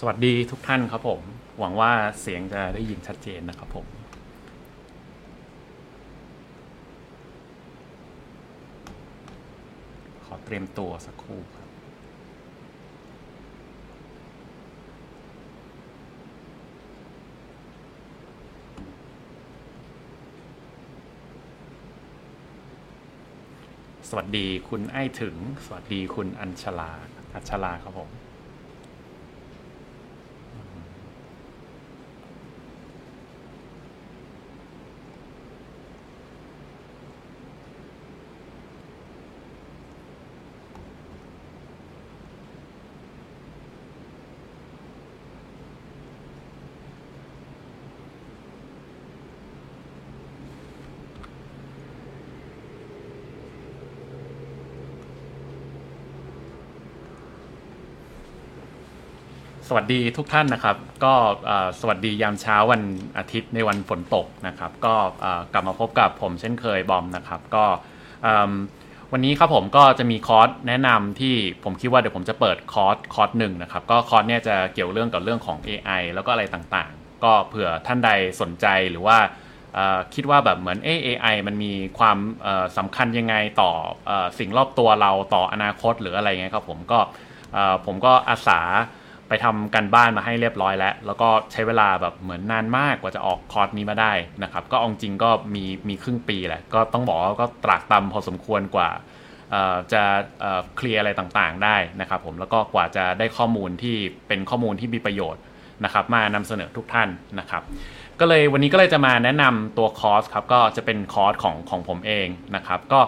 สวัสดีทุกท่านครับผม หวังว่าเสียงจะได้ยินชัดเจนนะครับผม ขอเตรียมตัวสักครู่ครับสวัสดีคุณไอ้ถึง สวัสดีคุณอัญชลา อัญชลาครับผม สวัสดีทุกท่านนะครับ ก็สวัสดียามเช้าวันอาทิตย์ในวันฝนตกนะครับ ก็กลับมาพบกับผมเช่นเคยบอมนะครับ ก็วันนี้ครับผมก็จะมีคอร์สแนะนำที่ผมคิดว่าเดี๋ยวผมจะเปิดคอร์สคอร์สหนึ่งนะครับ ก็คอร์สเนี่ยจะเกี่ยวเรื่องกับเรื่องของ AI แล้วก็อะไรต่างๆ ก็เผื่อท่านใดสนใจหรือว่าคิดว่าแบบเหมือนเอ AI มันมีความสำคัญยังไงต่ออสิ่งรอบตัวเราต่ออนาคตหรืออะไรเงี้ยครับผมก็ผมก็อาสา ไปทำกันบ้านมาให้เรียบร้อยแล้ว แล้วก็ใช้เวลาแบบเหมือนนานมากกว่าจะออกคอร์สนี้มาได้นะครับ ก็อาจริงก็มีมีครึ่งปีแหละ ก็ต้องบอกว่าก็ตรากตำพอสมควรกว่าจะเอ่อเคลียร์อะไรต่างๆได้นะครับผม แล้วก็กว่าจะได้ข้อมูลที่เป็นข้อมูลที่มีประโยชน์นะครับ มานำเสนอทุกท่านนะครับ ก็เลยวันนี้ก็เลยจะมาแนะนำตัวคอร์สครับ ก็จะเป็นคอร์สของของผมเองนะครับ ก็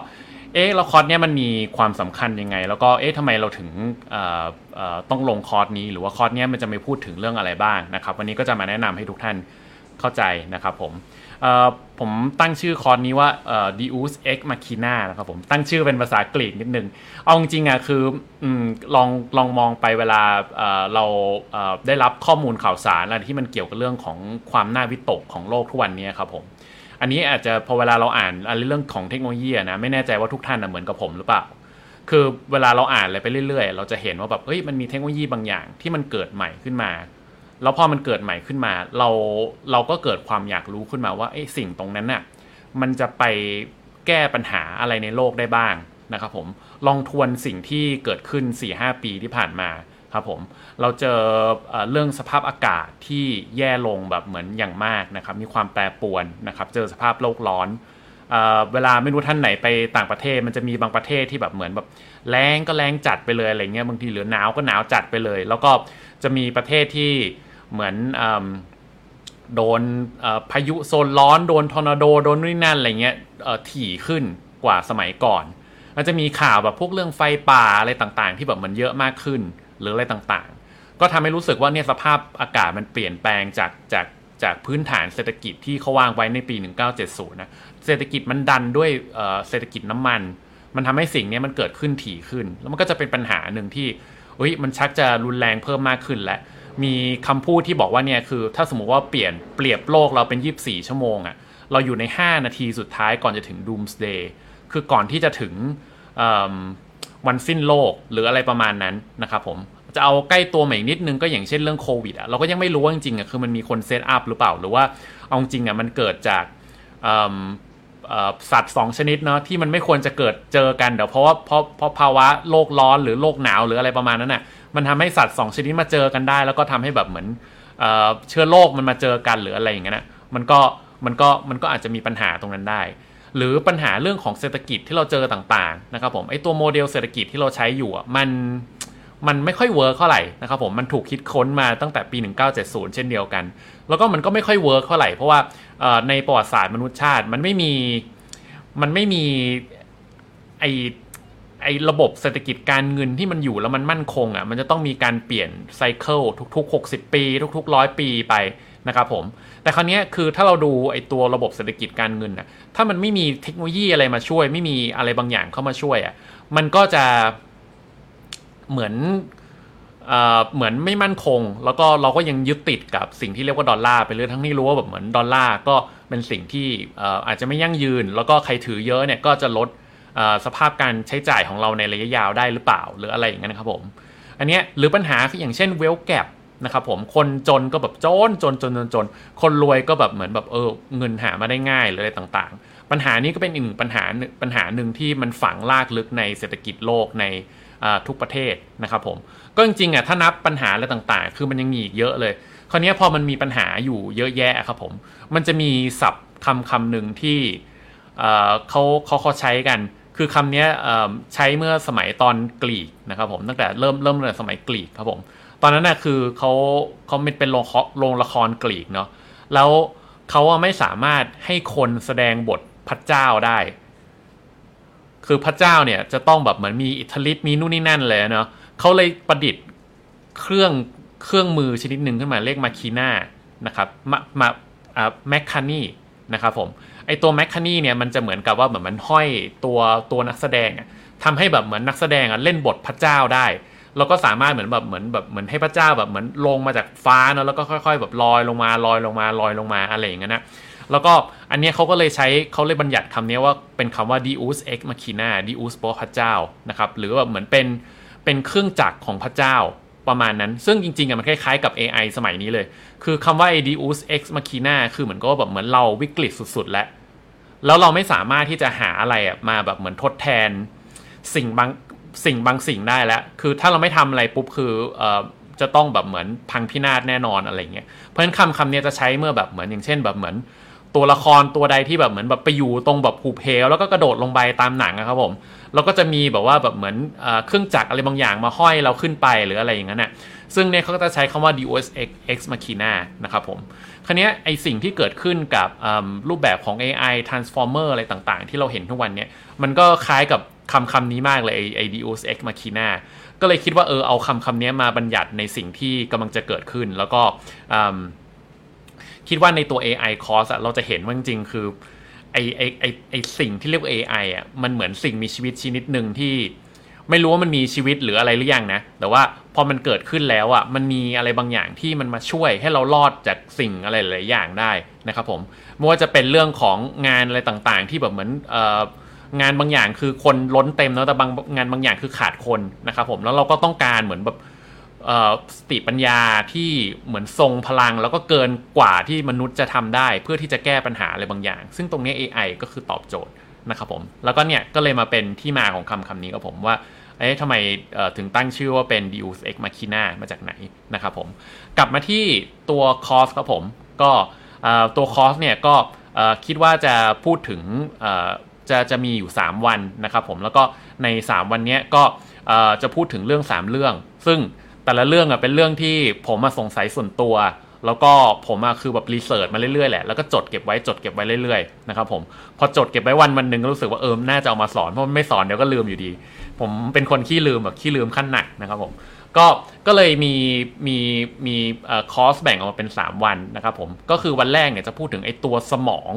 เอ๊ะล้วคอร์สเนี้ยมันมีความสำคัญยังไง แล้วก็เอ๊ะทำไมเราถึงเอ่อเอ่อต้องลงคอร์สนี้ หรือว่าคอร์สเนี้ยมันจะไม่พูดถึงเรื่องอะไรบ้างนะครับ วันนี้ก็จะมาแนะนำให้ทุกท่านเข้าใจนะครับผมเอ่อผมตั้งชื่อคอร์สนี้ว่าเอ่อ Deus Ex Machina นะครับผมตั้งชื่อเป็นภาษากรีกนิดนึง เอาจริงๆอะคืออืมลองลองมองไปเวลาเอ่อเราเอ่อได้รับข้อมูลข่าวสารอะไรที่มันเกี่ยวกับเรื่องของความน่าวิตกของโลกทุกวันนี้ครับผม อันนี้อาจจะพอเวลาเราอ่านอะไรเรื่องของเทคโนโลยีนะไม่แน่ใจว่าทุกท่านนะเหมือนกับผมหรือเปล่า คือเวลาเราอ่านอะไรไปเรื่อย ๆ เราจะเห็นว่าแบบเฮ้ยมันมีเทคโนโลยีบางอย่างที่มันเกิดใหม่ขึ้นมา แล้วพอมันเกิดใหม่ขึ้นมา เราเราก็เกิดความอยากรู้ขึ้นมาว่าไอ้สิ่งตรงนั้นน่ะมันจะไปแก้ปัญหาอะไรในโลกได้บ้างนะครับผมลองทวนสิ่งที่เกิดขึ้น4-5ปีที่ผ่านมา ครับผมเราเจอเอเรื่องสภาพอากาศที่แย่ลงแบบเหมือนอย่างมากนะครับมีความแปรปรวนนะครับเจอสภาพโลกร้อนเอเวลาไม่รู้ท่านไหนไปต่างประเทศมันจะมีบางประเทศที่แบบเหมือนแบบแล้งก็แล้งจัดไปเลยอะไรเงี้ยบางทีหรือหนาวก็หนาวจัดไปเลย แล้วก็จะมีประเทศที่เหมือนอโดนพายุโซนร้อนโดนทอร์นาโดโดนนู่นนั่นอะไรเงี้ยถี่ขึ้นกว่าสมัยก่อน มันจะมีข่าวแบบพวกเรื่องไฟป่าอะไรต่างๆ ที่แบบมันเยอะมากขึ้น หรืออะไรต่างๆ ก็ทำให้รู้สึกว่าเนี่ยสภาพอากาศมันเปลี่ยนแปลงจากจากจากพื้นฐานเศรษฐกิจที่เขาวางไว้ในปี 1970 นะ เศรษฐกิจมันดันด้วยเศรษฐกิจน้ำมัน มันทำให้สิ่งนี้มันเกิดขึ้นถี่ขึ้น แล้วมันก็จะเป็นปัญหาหนึ่งที่เฮ้ยมันชักจะรุนแรงเพิ่มมากขึ้นและ มีคำพูดที่บอกว่าเนี่ยคือถ้าสมมุติว่าเปลี่ยนเปรียบโลกเราเป็น 24 ชั่วโมงอะเราอยู่ใน 5 นาทีสุดท้ายก่อนจะถึง doomsday คือก่อนที่จะถึง วันสิ้นโลกหรืออะไรประมาณนั้นนะครับผมจะเอาใกล้ตัวใหม่นิดนึงก็อย่างเช่นเรื่องโควิดอะเราก็ยังไม่รู้ว่าจริงๆอะคือมันมีคนเซตอัพหรือเปล่า หรือว่าเอาจริงอะมันเกิดจากสัตว์สองชนิดเนาะที่มันไม่ควรจะเกิดเจอกันเดี๋ยวเพราะว่าเพราะเพราะภาวะโลกร้อนหรือโลกหนาวหรืออะไรประมาณนั้นน่ะมันทำให้สัตว์สองชนิดมาเจอกันได้ แล้วก็ทำให้แบบเหมือนเชื้อโรคมันมาเจอกันหรืออะไรอย่างเงี้ยนะมันก็มันก็มันก็อาจจะมีปัญหาตรงนั้นได้ หรือปัญหาเรื่องของเศรษฐกิจที่เราเจอต่างๆนะครับผมไอตัวโมเดลเศรษฐกิจที่เราใช้อยู่มันมันไม่ค่อย work เท่าไหร่นะครับผมมันถูกคิดค้นมาตั้งแต่ปี 1970 เช่นเดียวกัน แล้วก็มันก็ไม่ค่อย work เท่าไหร่เพราะว่าในประวัติศาสตร์มนุษยชาติมันไม่มีมันไม่มีไอไอระบบเศรษฐกิจการเงินที่มันอยู่แล้วมันมั่นคงอะมันจะต้องมีการเปลี่ยน cycle ทุก ๆ 60 ปี ทุกๆร้อยปีไป นะครับผม แต่คราวนี้คือถ้าเราดูไอ้ตัวระบบเศรษฐกิจการเงินอะถ้ามันไม่มีเทคโนโลยีอะไรมาช่วย ไม่มีอะไรบางอย่างเข้ามาช่วยอะมันก็จะเหมือนเอ่อเหมือนไม่มั่นคง แล้วก็เราก็ยังยึดติดกับสิ่งที่เรียกว่าดอลลาร์ไปเลยทั้งที่รู้ว่าแบบเหมือนดอลลาร์ก็เป็นสิ่งที่เอ่ออาจจะไม่ยั่งยืน แล้วก็ใครถือเยอะเนี่ยก็จะลดสภาพการใช้จ่ายของเราในระยะยาวได้หรือเปล่า หรืออะไรอย่างเงี้ยนะครับผม อันเนี้ยหรือปัญหาคืออย่างเช่นเวลแก p นะครับผมคนจนก็แบบจนจนจนจนจน คนรวยก็แบบเหมือนแบบเออเงินหามาได้ง่ายหรืออะไรต่างๆ ปัญหานี้ก็เป็นอีกหนึ่งปัญหาปัญหาหนึ่งที่มันฝังลากลึกในเศรษฐกิจโลกในทุกประเทศนะครับผมก็จริงๆอะถ้านับปัญหาอะไรต่างๆ คือมันยังมีอีกเยอะเลย คราวนี้พอมันมีปัญหาอยู่เยอะแยะครับผมมันจะมีศัพท์คำคำหนึ่งที่เขาเขาเขาใช้กันคือคำนี้ใช้เมื่อสมัยตอนกรีกนะครับผมตั้งแต่เริ่มเริ่มเลยสมัยกรีกครับผม ตอนนั้นน่ะคือเขาเขาเป็นโรงโรงละครกรีกเนาะแล้วเขาไม่สามารถให้คนแสดงบทพระเจ้าได้ คือพระเจ้าเนี่ยจะต้องแบบเหมือนมีอิทธิฤทธิ์มีนู่นนี่นั่นเลยเนาะเขาเลยประดิษฐ์เครื่องเครื่องมือชนิดหนึ่งขึ้นมาเรียกมาคีน่านะครับมามาอ่าแมคคานีนะครับผมไอตัวแมคคานีเนี่ยมันจะเหมือนกับว่าเหมือนมันห้อยตัวตัวนักแสดงทำให้แบบเหมือนนักแสดงเล่นบทพระเจ้าได้ เราก็สามารถเหมือนแบบเหมือนแบบเหมือนให้พระเจ้าแบบเหมือนลงมาจากฟ้าเนาะแล้วก็ค่อย ๆ แบบลอยลงมาลอยลงมาลอยลงมาอะไรอย่างเงี้ยนะแล้วก็อันนี้เขาก็เลยใช้เขาเลยบัญญัติคำนี้ว่าเป็นคำว่า Deus ex machina Deus แปลพระเจ้านะครับหรือว่าเหมือนเป็นเป็นเครื่องจักรของพระเจ้าประมาณนั้น ซึ่งจริงๆอะมันคล้ายๆกับ AI สมัยนี้เลย คือคำว่า Deus ex machina คือเหมือนก็แบบเหมือนเราวิกฤตสุดๆ แล้ว แล้วเราไม่สามารถที่จะหาอะไรอะมาแบบเหมือนทดแทนสิ่งบาง สิ่งบางสิ่งได้แล้วคือถ้าเราไม่ทำอะไรปุ๊บคือเอ่อจะต้องแบบเหมือนพังพินาศแน่นอนอะไรเงี้ยเพราะฉะนั้นคำคำนี้จะใช้เมื่อแบบเหมือนอย่างเช่นแบบเหมือนตัวละครตัวใดที่แบบเหมือนแบบไปอยู่ตรงแบบผูเพลแล้วก็กระโดดลงไปตามหนังนะครับผมแล้วก็จะมีแบบว่าแบบเหมือนเครื่องจักรอะไรบางอย่างมาห้อยเราขึ้นไปหรืออะไรอย่างนั้นน่ะซึ่งเนี่ยเขาก็จะใช้คำว่า Deus Ex Machina นะครับผมคราวนี้ไอสิ่งที่เกิดขึ้นกับรูปแบบของ AI Transformer อะไรต่างๆ ที่เราเห็นทุกวันเนี้มันก็คล้ายกับ คำคำนี้มากเลยไอ Deus Ex Machina ก็เลยคิดว่าเออเอาคำคำนี้มาบัญญัติในสิ่งที่กำลังจะเกิดขึ้น แล้วก็คิดว่าในตัว AI course เราจะเห็นว่าจริงคือไอไอไอไอสิ่งที่เรียกว่า AI อะมันเหมือนสิ่งมีชีวิตชนิดหนึ่งที่ไม่รู้ว่ามันมีชีวิตหรืออะไรหรือยังนะ แต่ว่าพอมันเกิดขึ้นแล้วอะ มันมีอะไรบางอย่างที่มันมาช่วยให้เรารอดจากสิ่งอะไรหลายอย่างได้นะครับผม ไม่ว่าจะเป็นเรื่องของงานอะไรต่างๆ ที่แบบเหมือนเอ่อ งานบางอย่างคือคนล้นเต็มแล้วแต่บางงานบางอย่างคือขาดคนนะครับผมแล้วเราก็ต้องการเหมือนแบบสติปัญญาที่เหมือนทรงพลัง แล้วก็เกินกว่าที่มนุษย์จะทำได้ เพื่อที่จะแก้ปัญหาอะไรบางอย่าง ซึ่งตรงนี้ AI ก็คือตอบโจทย์นะครับผมแล้วก็เนี่ยก็เลยมาเป็นที่มาของคำคำนี้กับผมว่าเอ๊ะทำไมถึงตั้งชื่อว่าเป็น Deus Ex Machina มาจากไหนนะครับผมกลับมาที่ตัว cost ครับผมก็ตัว cost เนี่ยก็คิดว่าจะพูดถึง จะจะมีอยู่ 3 วันนะครับผมแล้วก็ใน 3 วันนี้ก็จะพูดถึงเรื่อง 3 เรื่อง ซึ่งแต่ละเรื่องอะเป็นเรื่องที่ผมมาสงสัยส่วนตัว แล้วก็ผมอะคือแบบรีเสิร์ชมาเรื่อยๆแหละแล้วก็จดเก็บไว้จดเก็บไว้เรื่อยๆนะครับผมพอจดเก็บไว้วันวันหนึ่งก็รู้สึกว่าเออน่าจะเอามาสอนเพราะไม่สอนเดี๋ยวก็ลืมอยู่ดี ผมเป็นคนขี้ลืมแบบขี้ลืมขั้นหนักนะครับผมก็ ก็เลยมี มี มีคอร์สแบ่งออกมาเป็น 3 วันนะครับผม ก็คือวันแรกเนี่ยจะพูดถึงไอ้ตัวสมอง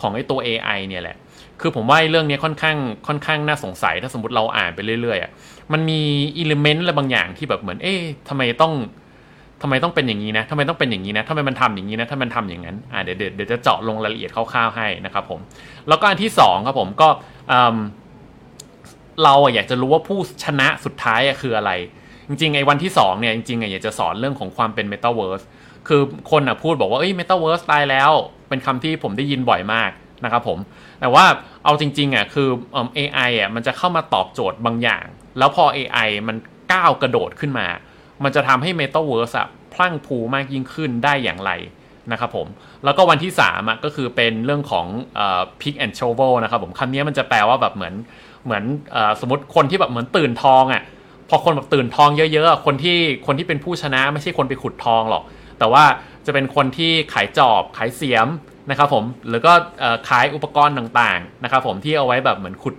ของไอ้ตัว AI เนี่ยแหละ คือผมว่าเรื่องนี้ค่อนข้างค่อนข้างน่าสงสัยถ้าสมมติเราอ่านไปเรื่อยๆอะมันมี element อะไรบางอย่างที่แบบเหมือน เอ๊ะทำไมต้องทำไมต้องเป็นอย่างนี้นะทำไมต้องเป็นอย่างนี้นะทำไมมันทำอย่างนี้นะถ้ามันทำอย่างนั้นอ่าเดี๋ยวเดี๋ยวจะเจาะลงรายละเอียดคร่าวๆให้นะครับผม แล้วก็อันที่2ครับผมก็เราอยากจะรู้ว่าผู้ชนะสุดท้ายคืออะไร จริงๆไอ้วันที่2เนี่ยจริงๆอยากจะสอนเรื่องของความเป็นเมตาเวิร์สคือคนอะพูดบอกว่าเอ้ยเมตาเวิร์สตายแล้ว เป็นคำที่ผมได้ยินบ่อยมากนะครับผม แต่ว่าเอาจริงๆอะคือ AI อะมันจะเข้ามาตอบโจทย์บางอย่าง แล้วพอ AI มันก้าวกระโดดขึ้นมา มันจะทำให้ Metaverse อะพรั่งพรูมากยิ่งขึ้นได้อย่างไรนะครับผม แล้วก็วันที่3อะก็คือเป็นเรื่องของ pick and shovel นะครับผมคำนี้มันจะแปลว่าแบบเหมือนเหมือนสมมติคนที่แบบเหมือนตื่นทองอะพอคนแบบตื่นทองเยอะๆ คนที่คนที่เป็นผู้ชนะไม่ใช่คนไปขุดทองหรอก แต่ว่าจะเป็นคนที่ขายจอบขายเสียม นะครับผมหรือก็ขายอุปกรณ์ต่างๆนะครับผมที่เอาไว้แบบเหมือนขุด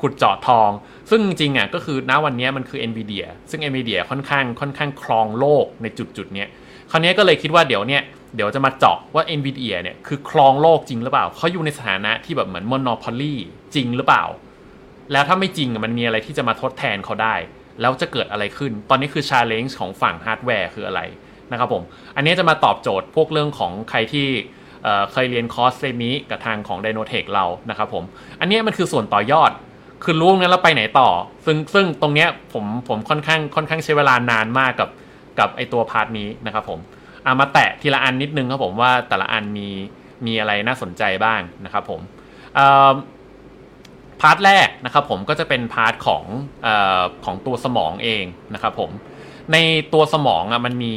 ขุดเจาะทอง ซึ่งจริงๆอะก็คือณวันนี้มันคือ NVIDIA ซึ่ง NVIDIA ค่อนข้างค่อนข้างครองโลกในจุดจุดนี้คราวนี้ก็เลยคิดว่าเดี๋ยวเนี่ยเดี๋ยวจะมาเจาะว่า NVIDIA เนี่ยคือครองโลกจริงหรือเปล่าเขาอยู่ในสถานะที่แบบเหมือน monopoly จริงหรือเปล่า แล้วถ้าไม่จริงมันมีอะไรที่จะมาทดแทนเขาได้ แล้วจะเกิดอะไรขึ้น ตอนนี้คือ challenge ของฝั่งฮาร์ดแวร์คืออะไรนะครับผม อันนี้จะมาตอบโจทย์พวกเรื่องของใครที่ เคยเรียนคอร์ส semi กับทางของ d y n o t e c h เรานะครับผมอันนี้มันคือส่วนต่อยอดคือรู้งั้นแล้วไปไหนต่อ ซึ่งซึ่งตรงเนี้ยผมผมค่อนข้างค่อนข้างใช้เวลานานมากกับกับไอตัว part นี้นะครับผมเอามาแตะทีละอันนิดนึงครับผมว่าแต่ละอันมีมีอะไรน่าสนใจบ้างนะครับผม part แรกนะครับผมก็จะเป็น part ของอของตัวสมองเองนะครับผมในตัวสมองอะมันมี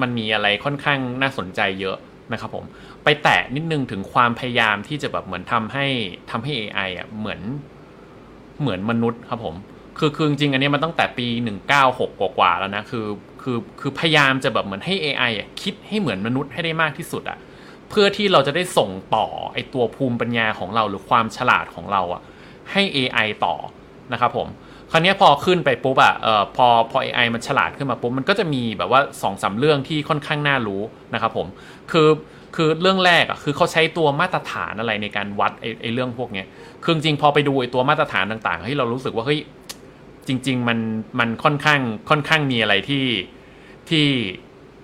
มันมีอะไรค่อนข้างน่าสนใจเยอะนะครับผม ไปแตะนิดนึงถึงความพยายามที่จะแบบเหมือนทำให้ทำให้ AI อะเหมือนเหมือนมนุษย์ครับผม คือคือจริงอันนี้มันตั้งแต่ปี 196 กว่าๆแล้วนะคือคือคือพยายามจะแบบเหมือนให้ AI อะคิดให้เหมือนมนุษย์ให้ได้มากที่สุดอะเพื่อที่เราจะได้ส่งต่อไอตัวภูมิปัญญาของเราหรือความฉลาดของเราอะให้ AI ต่อนะครับผมคราวนี้พอขึ้นไปปุ๊บอะเอ่อพอพอ AI มันฉลาดขึ้นมาปุ๊บมันก็จะมีแบบว่า2อสาเรื่องที่ค่อนข้างน่ารู้นะครับผม คือ คือเรื่องแรกอะคือเขาใช้ตัวมาตรฐานอะไรในการวัดไอ้ไอเรื่องพวกเนี้ยคือจริงพอไปดูไอ้ตัวมาตรฐานต่างๆให้เรารู้สึกว่าเฮ้ยจริง ๆ มันมันค่อนข้างค่อนข้างมีอะไรที่ที่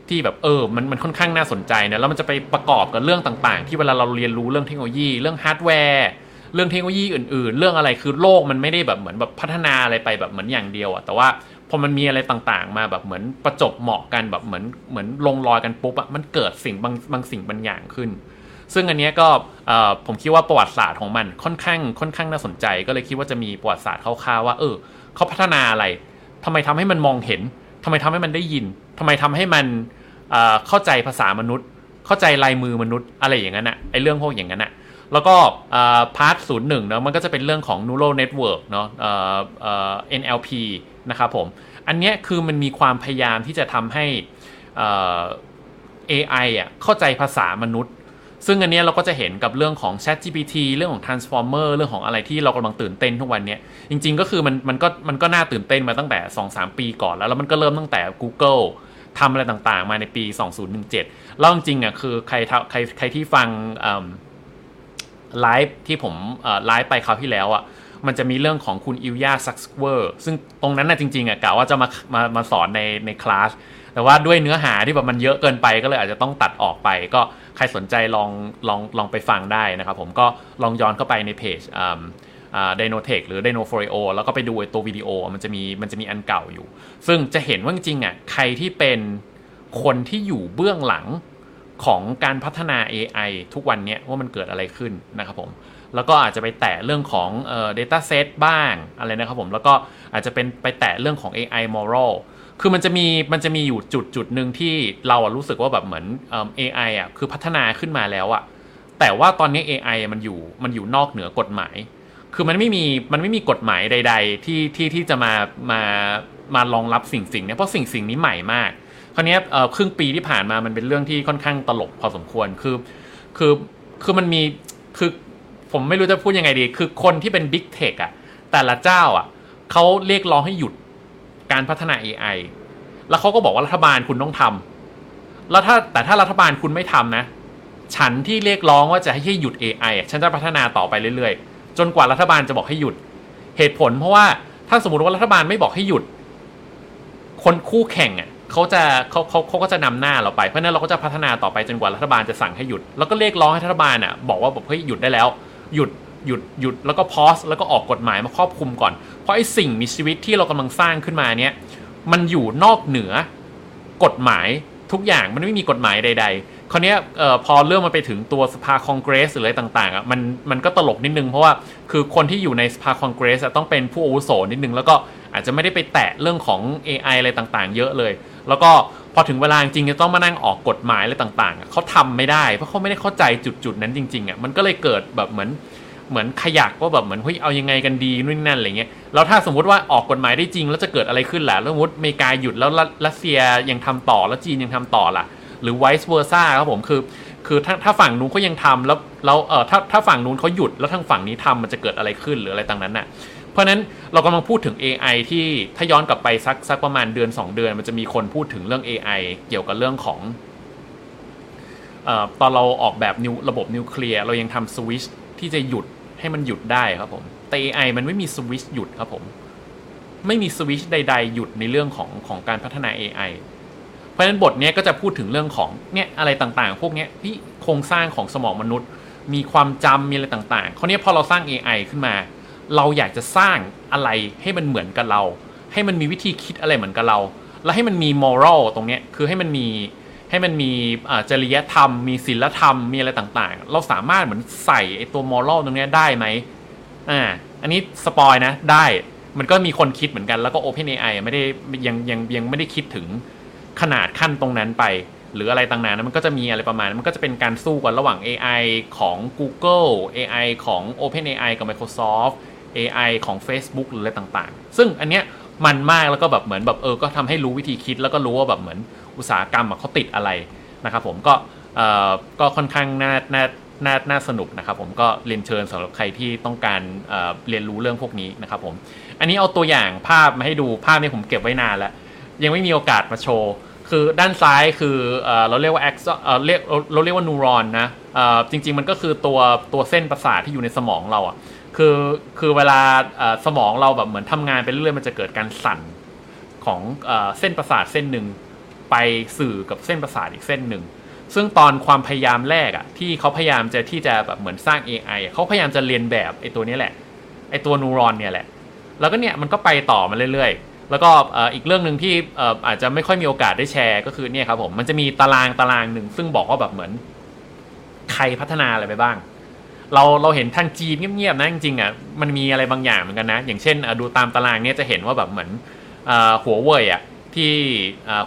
ที่แบบเออมันมันค่อนข้างน่าสนใจนะแล้วมันจะไปประกอบกับเรื่องต่างๆ ที่เวลาเราเรียนรู้เรื่องเทคโนโลยี เรื่องฮาร์ดแวร์เรื่องเทคโนโลยีอื่น ๆ เรื่องอะไรคือโลกมันไม่ได้แบบเหมือนแบบพัฒนาอะไรไปแบบเหมือนอย่างเดียวอะแต่ว่า พอมันมีอะไรต่างๆ มาแบบเหมือนประจวบเหมาะกันแบบเหมือนเหมือนลงรอยกันปุ๊บอะมันเกิดสิ่งบางบางสิ่งบางอย่างขึ้น ซึ่งอันนี้ก็ผมคิดว่าประวัติศาสตร์ของมันค่อนข้างค่อนข้างน่าสนใจ ก็เลยคิดว่าจะมีประวัติศาสตร์คร่าวๆว่า เออเขาพัฒนาอะไรทำไมทำให้มันมองเห็นทำไมทำให้มันได้ยินทำไมทำให้มันเข้าใจภาษามนุษย์ เข้าใจลายมือมนุษย์อะไรอย่างนั้นอะไอเรื่องพวกอย่างนั้นอะแล้วก็พาร์ทศูนย์หนึ่งเนาะมันก็จะเป็นเรื่องของ neural network เนาะ NLP นะครับผม อันนี้คือมันมีความพยายามที่จะทำให้ AI อะเข้าใจภาษามนุษย์ ซึ่งอันนี้เราก็จะเห็นกับเรื่องของ Chat GPT เรื่องของ Transformer เรื่องของอะไรที่เรากำลังตื่นเต้นทุกวันนี้จริง ๆ ก็คือมันมันก็มันก็น่าตื่นเต้นมาตั้งแต่ 2-3 ปีก่อนแล้วแล้วมันก็เริ่มตั้งแต่ Google ทำอะไรต่างๆ มาในปี 2017 แล้วจริงๆอะคือใครใครใครที่ฟังไลฟ์ที่ผมไลฟ์ไปคราวที่แล้วอะ มันจะมีเรื่องของคุณอิลยาซักสเวอร์ซึ่งตรงนั้นนะจริงๆอะกะว่าจะมามามาสอนในในคลาสแต่ว่าด้วยเนื้อหาที่แบบมันเยอะเกินไปก็เลยอาจจะต้องตัดออกไป ก็ใครสนใจลองลองลองไปฟังได้นะครับผมก็ลองย้อนเข้าไปในเพจไดโนเทคหรือไดโนฟรีโอแล้วก็ไปดูตัววิดีโอมันจะมีมันจะมีอันเก่าอยู่ ซึ่งจะเห็นว่าจริงๆอะใครที่เป็นคนที่อยู่เบื้องหลังของการพัฒนา AI ทุกวันนี้ว่ามันเกิดอะไรขึ้นนะครับผม แล้วก็อาจจะไปแตะเรื่องของเอ่อ data set บ้างอะไรนะครับผม แล้วก็อาจจะเป็นไปแตะเรื่องของ AI moral คือมันจะมีมันจะมีอยู่จุดจุดหนึ่งที่เราอะรู้สึกว่าแบบเหมือนเอ่อ AI อะคือพัฒนาขึ้นมาแล้วอะแต่ว่าตอนนี้ AI มันอยู่มันอยู่นอกเหนือกฎหมาย คือมันไม่มีมันไม่มีกฎหมายใด ๆ ที่ที่ที่จะมามามารองรับสิ่งสิ่งนี้เพราะสิ่งสิ่งนี้ใหม่มากคราวนี้ครึ่งปีที่ผ่านมามันเป็นเรื่องที่ค่อนข้างตลกพอสมควรคือคือคือมันมีคือ ผมไม่รู้จะพูดยังไงดี คือคนที่เป็นบิ๊กเทคอะแต่ละเจ้าอะเขาเรียกร้องให้หยุดการพัฒนา AI แล้วเขาก็บอกว่ารัฐบาลคุณต้องทำแล้วถ้าแต่ถ้ารัฐบาลคุณไม่ทำนะ ฉันที่เรียกร้องว่าจะให้หยุด AI ฉันจะพัฒนาต่อไปเรื่อยๆ จนกว่ารัฐบาลจะบอกให้หยุด เหตุผลเพราะว่าถ้าสมมติว่ารัฐบาลไม่บอกให้หยุด คนคู่แข่งอะเขาจะเขาเขาเขาก็จะนำหน้าเราไป เพราะนั้นเราก็จะพัฒนาต่อไปจนกว่ารัฐบาลจะสั่งให้หยุด แล้วก็เรียกร้องให้รัฐบาลอะบอกว่าบอกเฮ้ยหยุดได้แล้ว หยุดหยุดหยุดแล้วก็พอสแล้วก็ออกกฎหมายมาครอบคุมก่อน เพราะไอ้สิ่งมีชีวิตที่เรากำลังสร้างขึ้นมาเนี้ยมันอยู่นอกเหนือกฎหมายทุกอย่างมันไม่มีกฎหมายใด ๆ คราวนี้พอเรื่องมันไปถึงตัวสภาคองเกรสหรืออะไรต่างๆอะมันมันก็ตลกนิดนึงเพราะว่าคือคนที่อยู่ในสภาคองเกรสต้องเป็นผู้อาวุโสนิดนึง แล้วก็อาจจะไม่ได้ไปแตะเรื่องของ AI อะไรต่างๆ เยอะเลย แล้วก็ พอถึงเวลาจริงจะต้องมานั่งออกกฎหมายอะไรต่างๆเขาทำไม่ได้เพราะเขาไม่ได้เข้าใจจุดๆนั้นจริงๆอะมันก็เลยเกิดแบบเหมือนเหมือนขยักว่าแบบเหมือนเฮ้ยเอายังไงกันดีนู่นนั่นอะไรเงี้ยแล้วถ้าสมมติว่าออกกฎหมายได้จริง แล้วจะเกิดอะไรขึ้นล่ะแล้วสมมติอเมริกาหยุดแล้วรัสเซียยังทำต่อแล้วจีนยังทำต่อล่ะ หรือ vice versa ครับผมคือ คือถ้าถ้าฝั่งนู้นเขายังทำแล้วแล้วเออถ้าถ้าฝั่งนู้นเขาหยุดแล้วทางฝั่งนี้ทำมันจะเกิดอะไรขึ้นหรืออะไรต่างนั้นน่ะ เพราะนั้นเรากำลังพูดถึง AI ที่ถ้าย้อนกลับไปสักสักประมาณเดือน 2 เดือน มันจะมีคนพูดถึงเรื่อง AI เกี่ยวกับเรื่องของอตอนเราออกแบบนิวระบบนิวเคลียร์เรายังทำสวิชที่จะหยุดให้มันหยุดได้ครับผมแต่ AI มันไม่มีสวิชหยุดครับผมไม่มีสวิชใด ๆ หยุดในเรื่องของของการพัฒนา AI เพราะฉะนั้นบทนี้ก็จะพูดถึงเรื่องของเนี่ยอะไรต่างๆ พวกนี้ที่โครงสร้างของสมองมนุษย์ มีความจำมีอะไรต่างๆเขาเนี้ยพอเราสร้าง AI ขึ้นมา เราอยากจะสร้างอะไรให้มันเหมือนกับเรา ให้มันมีวิธีคิดอะไรเหมือนกับเรา แล้วให้มันมี moral ตรงเนี้ยคือให้มันมีให้มันมีจริยธรรม มีศีลธรรมมีอะไรต่างๆ เราสามารถเหมือนใส่ไอตัว moral ตรงนี้ได้ไหมอ่าอันนี้สปอยนะได้มันก็มีคนคิดเหมือนกันแล้วก็ OpenAI ไม่ได้ยังยังยังไม่ได้คิดถึงขนาดขั้นตรงนั้นไป หรืออะไรต่างๆนะมันก็จะมีอะไรประมาณมันก็จะเป็นการสู้กันระหว่าง AI ของ Google AI ของ OpenAI กับ Microsoft AI ของ Facebook หรืออะไรต่างๆ ซึ่งอันเนี้ยมันมากแล้วก็แบบเหมือนแบบเออ ก็ทำให้รู้วิธีคิดแล้วก็รู้ว่าแบบเหมือนอุตสาหกรรมเขาติดอะไรนะครับผมก็เอ่อก็ค่อนข้างน่าน่าน่าน่าสนุกนะครับผมก็เรียนเชิญสำหรับใครที่ต้องการเเรียนรู้เรื่องพวกนี้นะครับผม อันนี้เอาตัวอย่างภาพมาให้ดูภาพนี้ผมเก็บไว้นานแล้วยังไม่มีโอกาสมาโชว์ คือด้านซ้ายคือเอเราเรียกว่าแอคเรียกเราเรียกว่านูรอนนะจริง ๆ มันก็คือตัวตัวเส้นประสาทที่อยู่ในสมองเราอะ คือคือเวลาสมองเราแบบเหมือนทำงานไปเรื่อยๆมันจะเกิดการสั่นของเส้นประสาทเส้นหนึ่งไปสื่อกับเส้นประสาทอีกเส้นหนึ่งซึ่งตอนความพยายามแรกอะที่เขาพยายามจะที่จะแบบเหมือนสร้าง AI เขาพยายามจะเรียนแบบไอ้ตัวนี้แหละไอ้ตัวนูรอนเนี่ยแหละ แล้วก็เนี่ยมันก็ไปต่อมาเรื่อยๆ แล้วก็อีกเรื่องหนึ่งที่อาจจะไม่ค่อยมีโอกาสได้แชร์ ก็คือเนี่ยครับผมมันจะมีตารางตารางหนึ่งซึ่งบอกว่าแบบเหมือน ใครพัฒนาอะไรไปบ้าง เราเราเห็นทางจีนเงียบๆนะจริงๆอะมันมีอะไรบางอย่างเหมือนกันนะ อย่างเช่นดูตามตารางเนี่ยจะเห็นว่าแบบเหมือนหัวเว่ยอะที่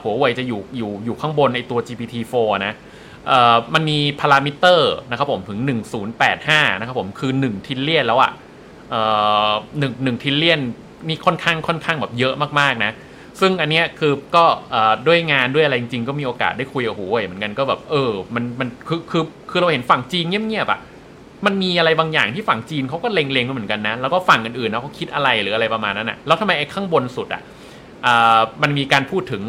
หัวเว่ยจะอยู่อยู่อยู่ข้างบนในตัว GPT-4 นะมันมีพารามิเตอร์นะครับผมถึง 1085 นะครับผมคือ 1 trillion แล้วอะหนึ่งหนึ่ง trillion นี่ค่อนข้างค่อนข้างแบบเยอะมากๆนะ ซึ่งอันเนี้ยคือก็ด้วยงานด้วยอะไรจริงๆ ก็มีโอกาสได้คุยกับหัวเว่ยเหมือนกันก็แบบเออมันมันคือคือคือเราเห็นฝั่งจีนเงียบๆอะ มันมีอะไรบางอย่างที่ฝั่งจีนเขาก็เล็งๆเหมือนกันนะ แล้วก็ฝั่งอื่นๆนะเขาคิดอะไรหรืออะไรประมาณนั้นอะแล้วทำไมไอ้ข้างบนสุดอะมันมีการพูดถึง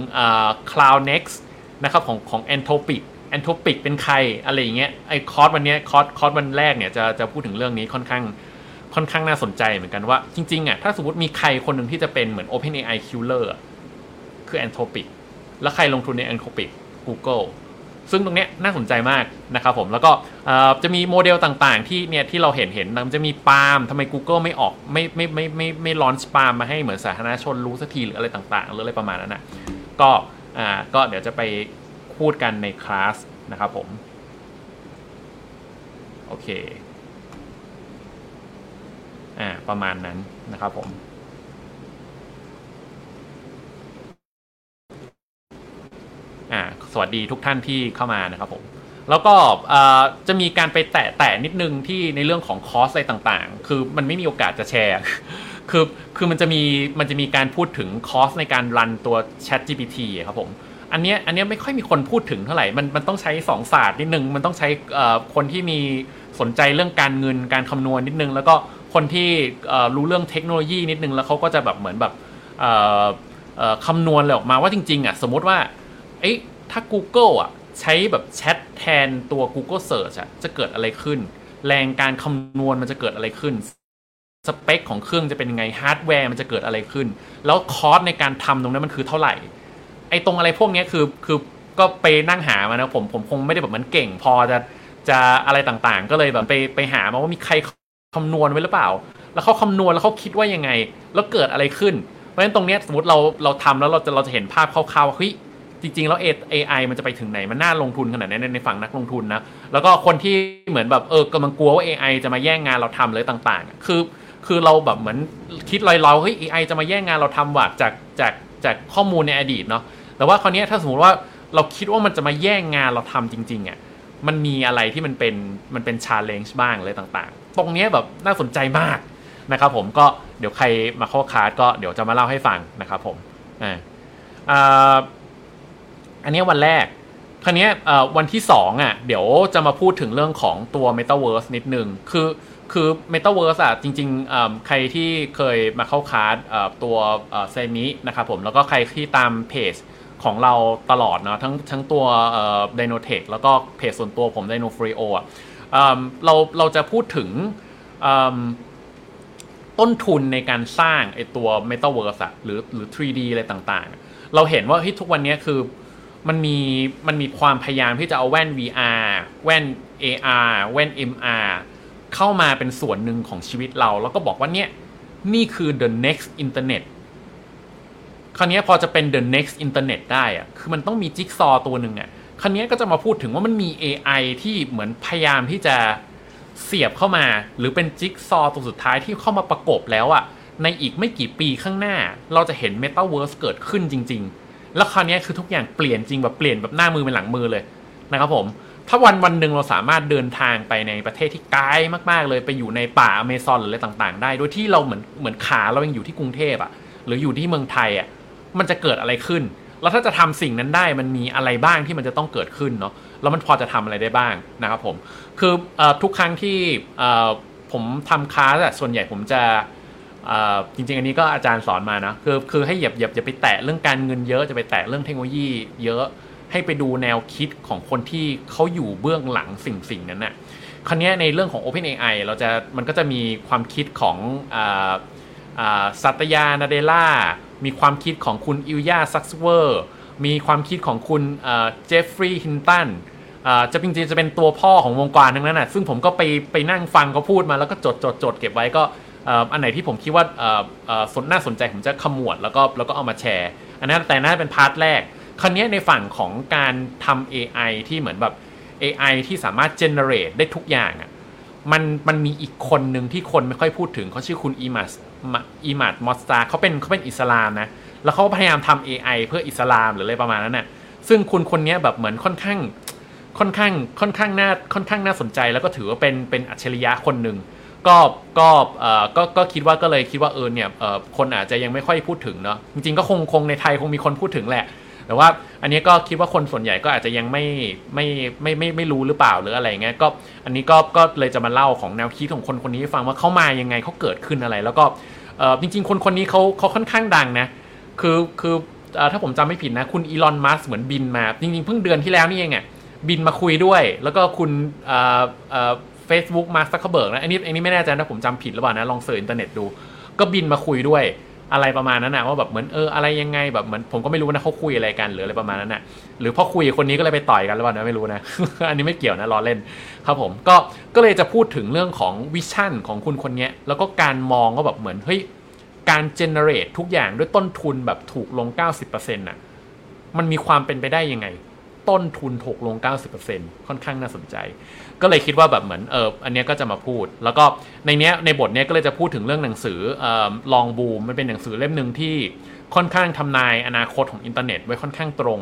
Claude Next นะครับของของ Anthropic Anthropic เป็นใครอะไรอย่างเงี้ยไอ้คอร์สวันนี้คอร์สคอร์สวันแรกเนี่ยจะจะพูดถึงเรื่องนี้ค่อนข้างค่อนข้างน่าสนใจเหมือนกันว่า จริงๆอะถ้าสมมติมีใครคนหนึ่งที่จะเป็นเหมือน OpenAI killer คือ Anthropic แล้วใครลงทุนใน Anthropic Google ซึ่งตรงนี้น่าสนใจมากนะครับผมแล้วก็จะมีโมเดลต่างๆ ที่เนี่ยที่เราเห็นเห็นมันจะมีปาล์มทำไม Google ไม่ออกไม่ไม่ไม่ไม่ไม่ลอนปาล์มมาให้เหมือนสาธารณชนรู้สักทีหรืออะไรต่างๆหรืออะไรประมาณนั้นนะก็อ่าก็เดี๋ยวจะไปพูดกันในคลาสนะครับผมโอเคอ่าประมาณนั้นนะครับผม อ่าสวัสดีทุกท่านที่เข้ามานะครับผมแล้วก็จะมีการไปแตะแตะนิดนึงที่ในเรื่องของคอสอะไรต่างๆ คือมันไม่มีโอกาสจะแชร์ คือคือมันจะมีมันจะมีการพูดถึงคอสในการรันตัว Chat GPT ครับผม อันนี้อันนี้ไม่ค่อยมีคนพูดถึงเท่าไหร่ มันมันต้องใช้สองศาสตร์นิดนึง มันต้องใช้คนที่มีสนใจเรื่องการเงินการคำนวณนิดนึง แล้วก็คนที่รู้เรื่องเทคโนโลยีนิดนึง แล้วเขาก็จะแบบเหมือนแบบคำนวณเลยออกมาว่าจริงๆอะสมมติว่า อ๊ะถ้า Google อะใช้แบบแชทแทนตัว Google Search อะจะเกิดอะไรขึ้น แรงการคำนวณมันจะเกิดอะไรขึ้นสเปคของเครื่องจะเป็นยังไงฮาร์ดแวร์มันจะเกิดอะไรขึ้น แล้ว cost ในการทำตรงนั้นมันคือเท่าไหร่ ไอ้ตรงอะไรพวกนี้คือคือก็ไปนั่งหามานะผมผมคงไม่ได้แบบมันเก่ง พอจะจะอะไรต่างๆ ก็เลยแบบไปไปหามาว่ามีใครคำนวณไว้หรือเปล่า แล้วเขาคำนวณแล้วเขาคิดว่ายังไง แล้วเกิดอะไรขึ้น เพราะฉะนั้นตรงนี้สมมติเราเราทำแล้วเราจะเราจะเห็นภาพคร่าวๆว่าเฮ้ย จริง ๆ แล้ว AI มันจะไปถึงไหน มันน่าลงทุนขนาดไหนในฝั่งนักลงทุนนะ แล้วก็คนที่เหมือนแบบเออกำลังกลัวว่า AI จะมาแย่งงานเราทำเลยต่าง ๆ คือคือเราแบบเหมือนคิดลอยๆเฮ้ย AI จะมาแย่งงานเราทำว่ะจากจากจากข้อมูลในอดีตเนาะแต่ว่าคราวนี้ถ้าสมมติว่าเราคิดว่ามันจะมาแย่งงานเราทำจริงๆอะมันมีอะไรที่มันเป็นมันเป็นชาเลนจ์บ้างเลยต่างๆ ตรงนี้แบบน่าสนใจมากนะครับผมก็เดี๋ยวใครมาเข้าคาร์ดก็เดี๋ยวจะมาเล่าให้ฟังนะครับผมอ่า อันนี้วันแรกคราวนี้วันที่2อะเดี๋ยวจะมาพูดถึงเรื่องของตัว Metaverse นิดนึง คือคือ Metaverse อะจริงๆ ใครที่เคยมาเข้าคอร์สตัว semi นะครับผมแล้วก็ใครที่ตามเพจของเราตลอดเนาะทั้งทั้งตัวไดโนเทคแล้วก็เพจส่วนตัวผมไดโนฟรีโออะเราเราจะพูดถึงต้นทุนในการสร้างไอตัว Metaverse อะหรือหรือ 3D อะไรต่างๆ เราเห็นว่าเฮ้ยทุกวันนี้คือ มันมีมันมีความพยายามที่จะเอาแว่น VR แว่น AR แว่น MR เข้ามาเป็นส่วนหนึ่งของชีวิตเรา แล้วก็บอกว่าเนี่ยนี่คือ the next internet คราวนี้พอจะเป็น the next internet ได้อะคือมันต้องมีจิ๊กซอตัวหนึ่งอะคราวนี้ก็จะมาพูดถึงว่ามันมี AI ที่เหมือนพยายามที่จะเสียบเข้ามา หรือเป็นจิ๊กซอตัวสุดท้ายที่เข้ามาประกบแล้วอะในอีกไม่กี่ปีข้างหน้า เราจะเห็น Metaverse เกิดขึ้นจริง ๆ แล้วคราวนี้คือทุกอย่างเปลี่ยนจริงแบบเปลี่ยนแบบหน้ามือเป็นหลังมือเลยนะครับผม ถ้าวันวันหนึ่งเราสามารถเดินทางไปในประเทศที่ไกลมากๆ เลยไปอยู่ในป่าอเมซอนหรืออะไรต่างๆ ได้ โดยที่เราเหมือนเหมือนขาเรายังอยู่ที่กรุงเทพอะหรืออยู่ที่เมืองไทยอะมันจะเกิดอะไรขึ้น แล้วถ้าจะทำสิ่งนั้นได้มันมีอะไรบ้างที่มันจะต้องเกิดขึ้นเนาะ แล้วมันพอจะทำอะไรได้บ้างนะครับผม คืออทุกครั้งที่ผมทำคลาสส่วนใหญ่ผมจะ จริงๆ อันนี้ก็อาจารย์สอนมานะคือคือให้เหยียบเหยียบจะไปแตะเรื่องการเงินเยอะจะไปแตะเรื่องเทคโนโลยี เยอะให้ไปดูแนวคิดของคนที่เขาอยู่เบื้องหลังสิ่งสิ่งนั้นนะ่ะคราวนี้ในเรื่องของ OpenAI เราจะมันก็จะมีความคิดของ Satya Nadella มีความคิดของคุณ Ilya Sutskever มีความคิดของคุณ Geoffrey Hinton จะจริงๆจะเป็นตัวพ่อของวงการทั้งนั้นนะซึ่งผมก็ไปไปนั่งฟังเขาพูดมาแล้วก็จดจดจดเก็บไว้ก็ อันไหนที่ผมคิดว่าสนน่าสนใจผมจะขมวดแล้วก็แล้วก็เอามาแชร์ อันนั้นน่าจะเป็น part แรกคราวนี้ในฝั่งของการทำ AI ที่เหมือนแบบ AI ที่สามารถ generate ได้ทุกอย่างอะมันมันมีอีกคนหนึ่งที่คนไม่ค่อยพูดถึงเขาชื่อคุณ Emad Emad Mostaque เขาเป็นเขาเป็นอิสลามนะ แล้วเขาพยายามทำ AI เพื่ออิสลามหรืออะไรประมาณนั้นนะ่ะซึ่งคุณคนนี้แบบเหมือนค่อนข้างค่อนข้างค่อนข้างน่าค่อนข้างน่าสนใจ แล้วก็ถือว่าเป็นเป็นอัจฉริยะคนหนึ่ง ก็ก็เอ่อก็ก็คิดว่าก็เลยคิดว่าเออเนี่ยเอ่อคนอาจจะยังไม่ค่อยพูดถึงเนาะจริงๆก็คงคงในไทยคงมีคนพูดถึงแหละ แต่ว่าอันนี้ก็คิดว่าคนส่วนใหญ่ก็อาจจะยังไม่ไม่ไม่ไม่ไม่รู้หรือเปล่าหรืออะไรเงี้ยก็อันนี้ก็ก็เลยจะมาเล่าของแนวคิดของคนคนนี้ฟังว่าเขามายังไงเขาเกิดขึ้นอะไร แล้วก็เออจริง ๆ คนคนนี้เขาเขาค่อนข้างดังนะ คือคือถ้าผมจำไม่ผิดนะ คุณ Elon Musk เหมือนบินมาจริงๆเพิ่งเดือนที่แล้วนี่เองอะบินมาคุยด้วย แล้วก็คุณเอ่อเอ่อ Facebook Mark Zuckerberg นะอันนี้อันนี้ไม่แน่ใจนะผมจำผิดหรือเปล่านะลอง search อินเทอร์เน็ตดู ก็บินมาคุยด้วยอะไรประมาณนั้นนะว่าแบบเหมือนเอออะไรยังไงแบบเหมือนผมก็ไม่รู้นะเขาคุยอะไรกันหรืออะไรประมาณนั้นนะหรือพอคุยคนนี้ก็เลยไปต่อยกันหรือเปล่านะไม่รู้นะ อันนี้ไม่เกี่ยวนะล้อเล่นครับผมก็ก็เลยจะพูดถึงเรื่องของ vision ของคุณคนนี้แล้วก็การมองก็แบบเหมือนเฮ้ยการเจเนเรตทุกอย่างด้วยต้นทุนแบบถูกลง 90%น่ะมันมีความเป็นไปได้ยังไง ต้นทุนถูกลง 90%ค่อนข้างน่าสนใจ ก็เลยคิดว่าแบบเหมือนเอออันนี้ก็จะมาพูด แล้วก็ในเนี้ยในบทเนี้ยก็เลยจะพูดถึงเรื่องหนังสือลองบูมมันเป็นหนังสือเล่มหนึ่งที่ค่อนข้างทำนายอนาคตของอินเทอร์เน็ตไว้ค่อนข้างตรง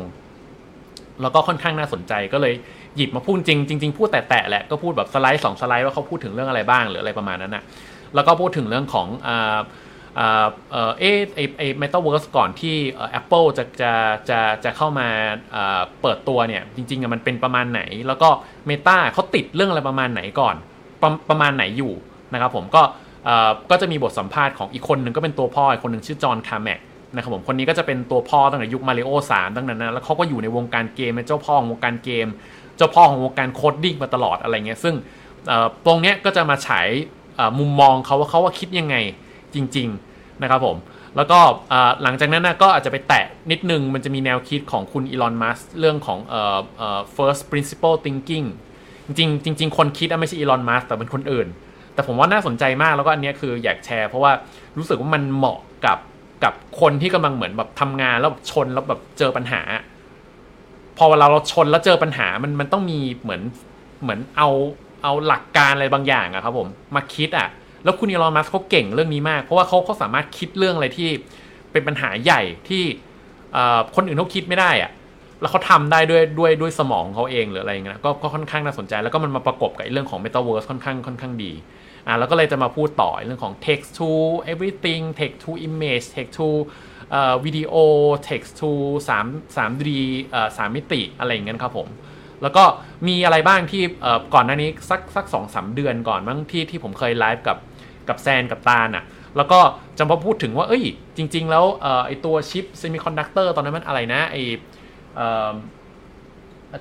แล้วก็ค่อนข้างน่าสนใจก็เลยหยิบมาพูดจริงจริง ๆ พูดแต่ๆแหละก็พูดแบบสไลด์สองสไลด์ว่าเขาพูดถึงเรื่องอะไรบ้างหรืออะไรประมาณนั้นนะแล้วก็พูดถึงเรื่องของอ่า เออไอไอเมตาเวิร์สก่อนที่แอปเปิลจะจะจะจะเข้ามาเปิดตัวเนี่ย จริงๆมันเป็นประมาณไหน แล้วก็เมตาเขาติดเรื่องอะไรประมาณไหนก่อนประประมาณไหนอยู่นะครับผมก็ก็จะมีบทสัมภาษณ์ของอีกคนหนึ่งก็เป็นตัวพ่ออีกคนหนึ่งชื่อ John Carmack นะครับผมคนนี้ก็จะเป็นตัวพ่อตั้งแต่ยุคมาริโอสามตั้งแต่นั้นแล้วเขาก็อยู่ในวงการเกมเป็นเจ้าพ่อของวงการเกม เจ้าพ่อของวงการ coding มาตลอดอะไรเงี้ยซึ่งตรงเนี้ยก็จะมาฉายมุมมองเขาว่าเขาว่าคิดยังไง จริง ๆ นะครับผม แล้วก็หลังจากนั้นนะก็อาจจะไปแตะนิดนึง มันจะมีแนวคิดของคุณอีลอนมัสเรื่องของเอ่อเอ่อ first principle thinking จริงจริงคนคิดไม่ใช่อีลอนมัสแต่เป็นคนอื่น แต่ผมว่าน่าสนใจมากแล้วก็อันนี้คืออยากแชร์ เพราะว่ารู้สึกว่ามันเหมาะกับกับคนที่กำลังเหมือนแบบทำงานแล้วแบบชนแล้วแบบเจอปัญหา พอเวลาเราชนแล้วเจอปัญหามันมันต้องมีเหมือนเหมือนเอาเอาหลักการอะไรบางอย่างอะครับผมมาคิดอะ แล้วคุณอีลอนมัสเขาเก่งเรื่องนี้มาก เพราะว่าเขาเขาสามารถคิดเรื่องอะไรที่เป็นปัญหาใหญ่ที่คนอื่นเขาคิดไม่ได้อะแล้วเขาทำได้ด้วยด้วยด้วยสมองเขาเองหรืออะไรเงี้ยก็ก็ค่อนข้างน่าสนใจ แล้วก็มันมาประกบกับเรื่องของ Metaverse ค่อนข้างค่อนข้างดีอ่าแล้วก็เลยจะมาพูดต่อเรื่องของ text to everything text to image text to วิดีโอ text to 3 3D สามมิติอะไรอย่างเงี้ยครับผม แล้วก็มีอะไรบ้างที่ก่อนหน้านี้สักสักสองสามเดือนก่อนมั้งที่ที่ผมเคยไลฟ์กับ กับแซนกับตาลอะแล้วก็จะมาพูดถึงว่าเอ้ย จริง ๆ แล้วไอตัวชิปเซมิคอนดักเตอร์ตอนนั้นมันอะไรนะไอ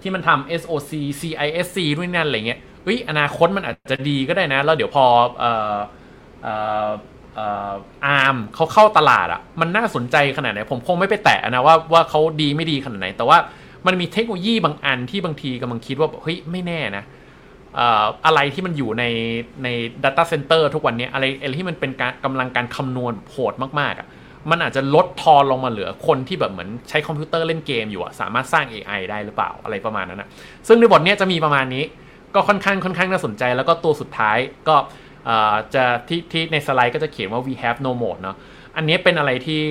ที่มันทำ SOC CISC ด้วยนั่นอะไรเงี้ยเอ้ยอนาคตมันอาจจะดีก็ได้นะ แล้วเดี๋ยวพออาร์มเขาเข้าตลาดอะมันน่าสนใจขนาดไหน ผมคงไม่ไปแตะนะว่าว่าเขาดีไม่ดีขนาดไหน แต่ว่ามันมีเทคโนโลยีบางอันที่บางทีกำลังคิดว่าเฮ้ยไม่แน่นะ อะไรที่มันอยู่ในใน Data Center ทุกวันนี้อะไรอะไรที่มันเป็นการกำลังการคำนวณโหดมากๆอะมันอาจจะลดทอนลงมาเหลือคนที่แบบเหมือนใช้คอมพิวเตอร์เล่นเกมอยู่อะสามารถสร้าง AI ได้หรือเปล่าอะไรประมาณนั้นนะซึ่งในบทนี้จะมีประมาณนี้ก็ค่อนข้างค่อนข้างน่าสนใจแล้วก็ตัวสุดท้ายก็จะที่ที่ในสไลด์ก็จะเขียนว่า we have no mode เนาะอันนี้เป็นอะไรที่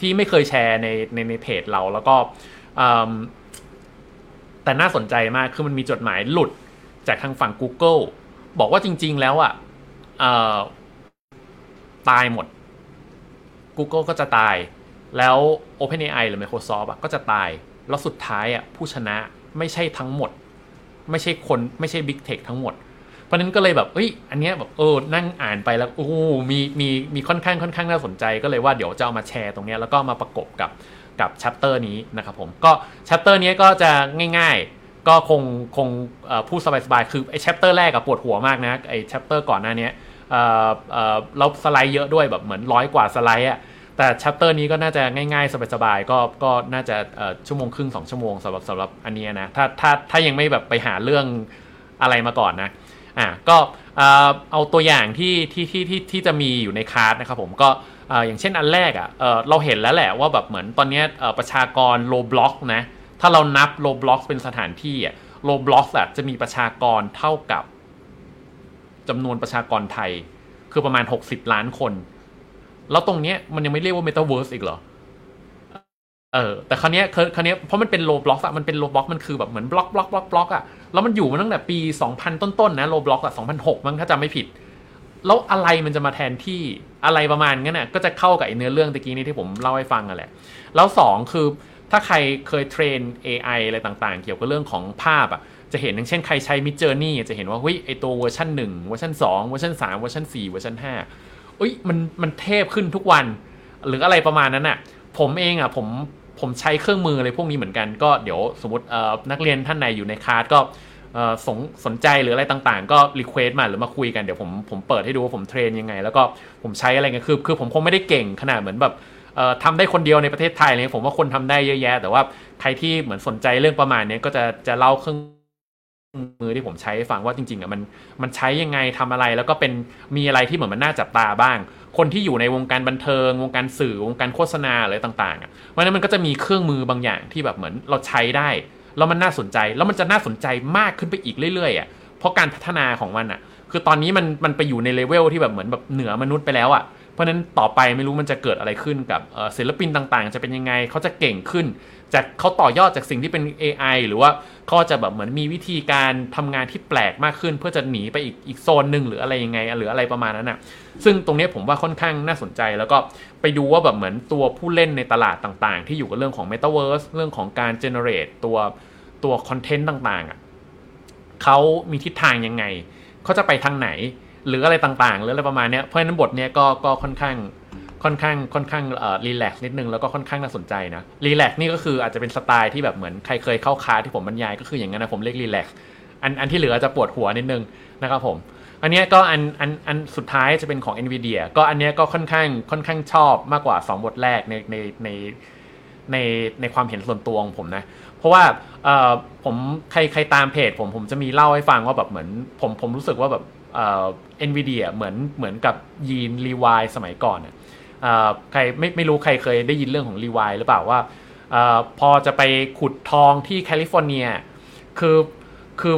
ที่ไม่เคยแชร์ในในในเพจเราแล้วก็แต่น่าสนใจมากคือมันมีจดหมายหลุด จากทางฝั่ง Google บอกว่าจริง ๆ แล้วอะตายหมด Google ก็จะตาย แล้ว OpenAI หรือ Microsoft ก็จะตาย แล้วสุดท้ายอะผู้ชนะไม่ใช่ทั้งหมด ไม่ใช่คนไม่ใช่ Big Tech ทั้งหมด เพราะนั้นก็เลยแบบเอ้ยอันเนี้ยแบบเออนั่งอ่านไปแล้วโอ้มีมีมีค่อนข้างค่อนข้างน่าสนใจก็เลยว่าเดี๋ยวจะเอามาแชร์ตรงเนี้ยแล้วก็มาประกบกับกับ chapter นี้นะครับผมก็ chapter นี้ก็จะง่ายๆ ก็คงคงพูดสบายๆ คือไอ้ chapter แรกกับปวดหัวมากนะไอ้ chapter ก่อนหน้านี้แล้วสไลด์เยอะด้วยแบบเหมือนร้อยกว่าสไลด์อะแต่ chapter นี้ก็น่าจะง่ายๆ สบายๆ ก็ก็น่าจะชั่วโมงครึ่งสองชั่วโมงสำหรับสำหรับอันนี้นะถ้าถ้าถ้ายังไม่แบบไปหาเรื่องอะไรมาก่อนนะอ่าก็เอาตัวอย่างที่ที่ที่ที่ที่จะมีอยู่ในคาร์ดนะครับผมก็อย่างเช่นอันแรกอะ่ะเราเห็นแล้วแหละว่าแบบเหมือนตอนนี้ประชากร Roblox นะ ถ้าเรานับ Roblox เป็นสถานที่อะ Roblox อะจะมีประชากรเท่ากับจำนวนประชากรไทย คือประมาณ 60 ล้านคน แล้วตรงเนี้ยมันยังไม่เรียกว่าเมตาเวิร์สอีกเหรอเออแต่คราวนี้คราวนี้เพราะมันเป็น Roblox อะมันเป็น Roblox มันคือแบบเหมือนบล็อกบล็อกบล็อกบล็อกอะแล้วมันอยู่มาตั้งแต่ปี 2000 ต้นๆนะ Roblox อะ2006 มั้งถ้าจำไม่ผิด แล้วอะไรมันจะมาแทนที่อะไรประมาณนั้นน่ะก็จะเข้ากับไอเนื้อเรื่องตะกี้นี้ที่ผมเล่าให้ฟังกันแหละ แล้ว 2 คือ ถ้าใครเคย train AI อะไรต่างๆ เกี่ยวกับเรื่องของภาพอะจะเห็นอย่างเช่นใครใช้ Midjourney จะเห็นว่าเฮ้ยไอตัวเวอร์ชัน1เวอร์ชัน2เวอร์ชัน3เวอร์ชัน4เวอร์ชัน5เอ้ยมันมันเทพขึ้นทุกวัน หรืออะไรประมาณนั้นอะผมเองอะผมผมใช้เครื่องมืออะไรพวกนี้เหมือนกันก็เดี๋ยวสมมตินักเรียนท่านไหนอยู่ในคลาสก็สนสนใจหรืออะไรต่างๆ ก็ request มาหรือมาคุยกันเดี๋ยวผมผมเปิดให้ดูว่าผม train ยังไง แล้วก็ผมใช้อะไรเงี้ยคือคือผมคงไม่ได้เก่งขนาดเหมือนแบบ ทำได้คนเดียวในประเทศไทยเลยผมว่าคนทำได้เยอะแยะ แต่ว่าใครที่เหมือนสนใจเรื่องประมาณนี้ก็จะจะเล่าเครื่องมือที่ผมใช้ฟังว่าจริงๆอะมันมันใช้ยังไงทำอะไร แล้วก็เป็นมีอะไรที่เหมือนมันน่าจับตาบ้าง คนที่อยู่ในวงการบันเทิง วงการสื่อวงการโฆษณาอะไรต่างๆอะเพราะนั้นมันก็จะมีเครื่องมือบางอย่างที่แบบเหมือนเราใช้ได้แล้วมันน่าสนใจแล้วมันจะน่าสนใจมากขึ้นไปอีกเรื่อยๆอะเพราะการพัฒนาของมันอะ คือตอนนี้มันมันไปอยู่ในเลเวลที่แบบเหมือนแบบเหนือมนุษย์ไปแล้วอะ ราะนั้นต่อไปไม่รู้มันจะเกิดอะไรขึ้นกับศิลปินต่างๆ จะเป็นยังไงเขาจะเก่งขึ้น จากเขาต่อยอดจากสิ่งที่เป็น AI หรือว่าเขาจะแบบเหมือนมีวิธีการทำงานที่แปลกมากขึ้น เพื่อจะหนีไปอีกอีกโซนหนึ่งหรืออะไรยังไงหรืออะไรประมาณนั้นนะซึ่งตรงนี้ผมว่าค่อนข้างน่าสนใจแล้วก็ไปดูว่าแบบเหมือนตัวผู้เล่นในตลาดต่างๆ ที่อยู่กับเรื่องของ Metaverse เรื่องของการ generate ตัวตัวคอนเทนต์ต่างๆอะเขามีทิศทางยังไงเขาจะไปทางไหน หรืออะไรต่างๆ หรืออะไรประมาณนี้เพราะฉะนั้นบทเนี้ยก็ก็ค่อนข้างค่อนข้างค่อนข้างเอ่อรีแลกซ์นิดนึงแล้วก็ค่อนข้างน่าสนใจนะรีแลกซ์นี่ก็คืออาจจะเป็นสไตล์ที่แบบเหมือนใครเคยเข้าคาที่ผมบรรยายก็คืออย่างนั้นนะผมเรียกรีแลกซ์อันอันที่เหลือจะปวดหัวนิดนึงนะครับผม อันนี้ก็อันอันอันสุดท้ายจะเป็นของ NVIDIA ก็อันนี้ก็ค่อนข้างค่อนข้างชอบมากกว่า 2 บทแรกในในในในในความเห็นส่วนตัวของผมนะ เพราะว่าเอ่อผมใครใครตามเพจผมผมจะมีเล่าให้ฟังว่าแบบเหมือนผมผมรู้สึกว่าแบบ เอ่อ NVIDIA เหมือนเหมือนกับยีนรีวายสมัยก่อนนะใครไม่ไม่รู้ใครเคยได้ยินเรื่องของรีวายหรือเปล่าว่าอพอจะไปขุดทองที่แคลิฟอร์เนียคือคือ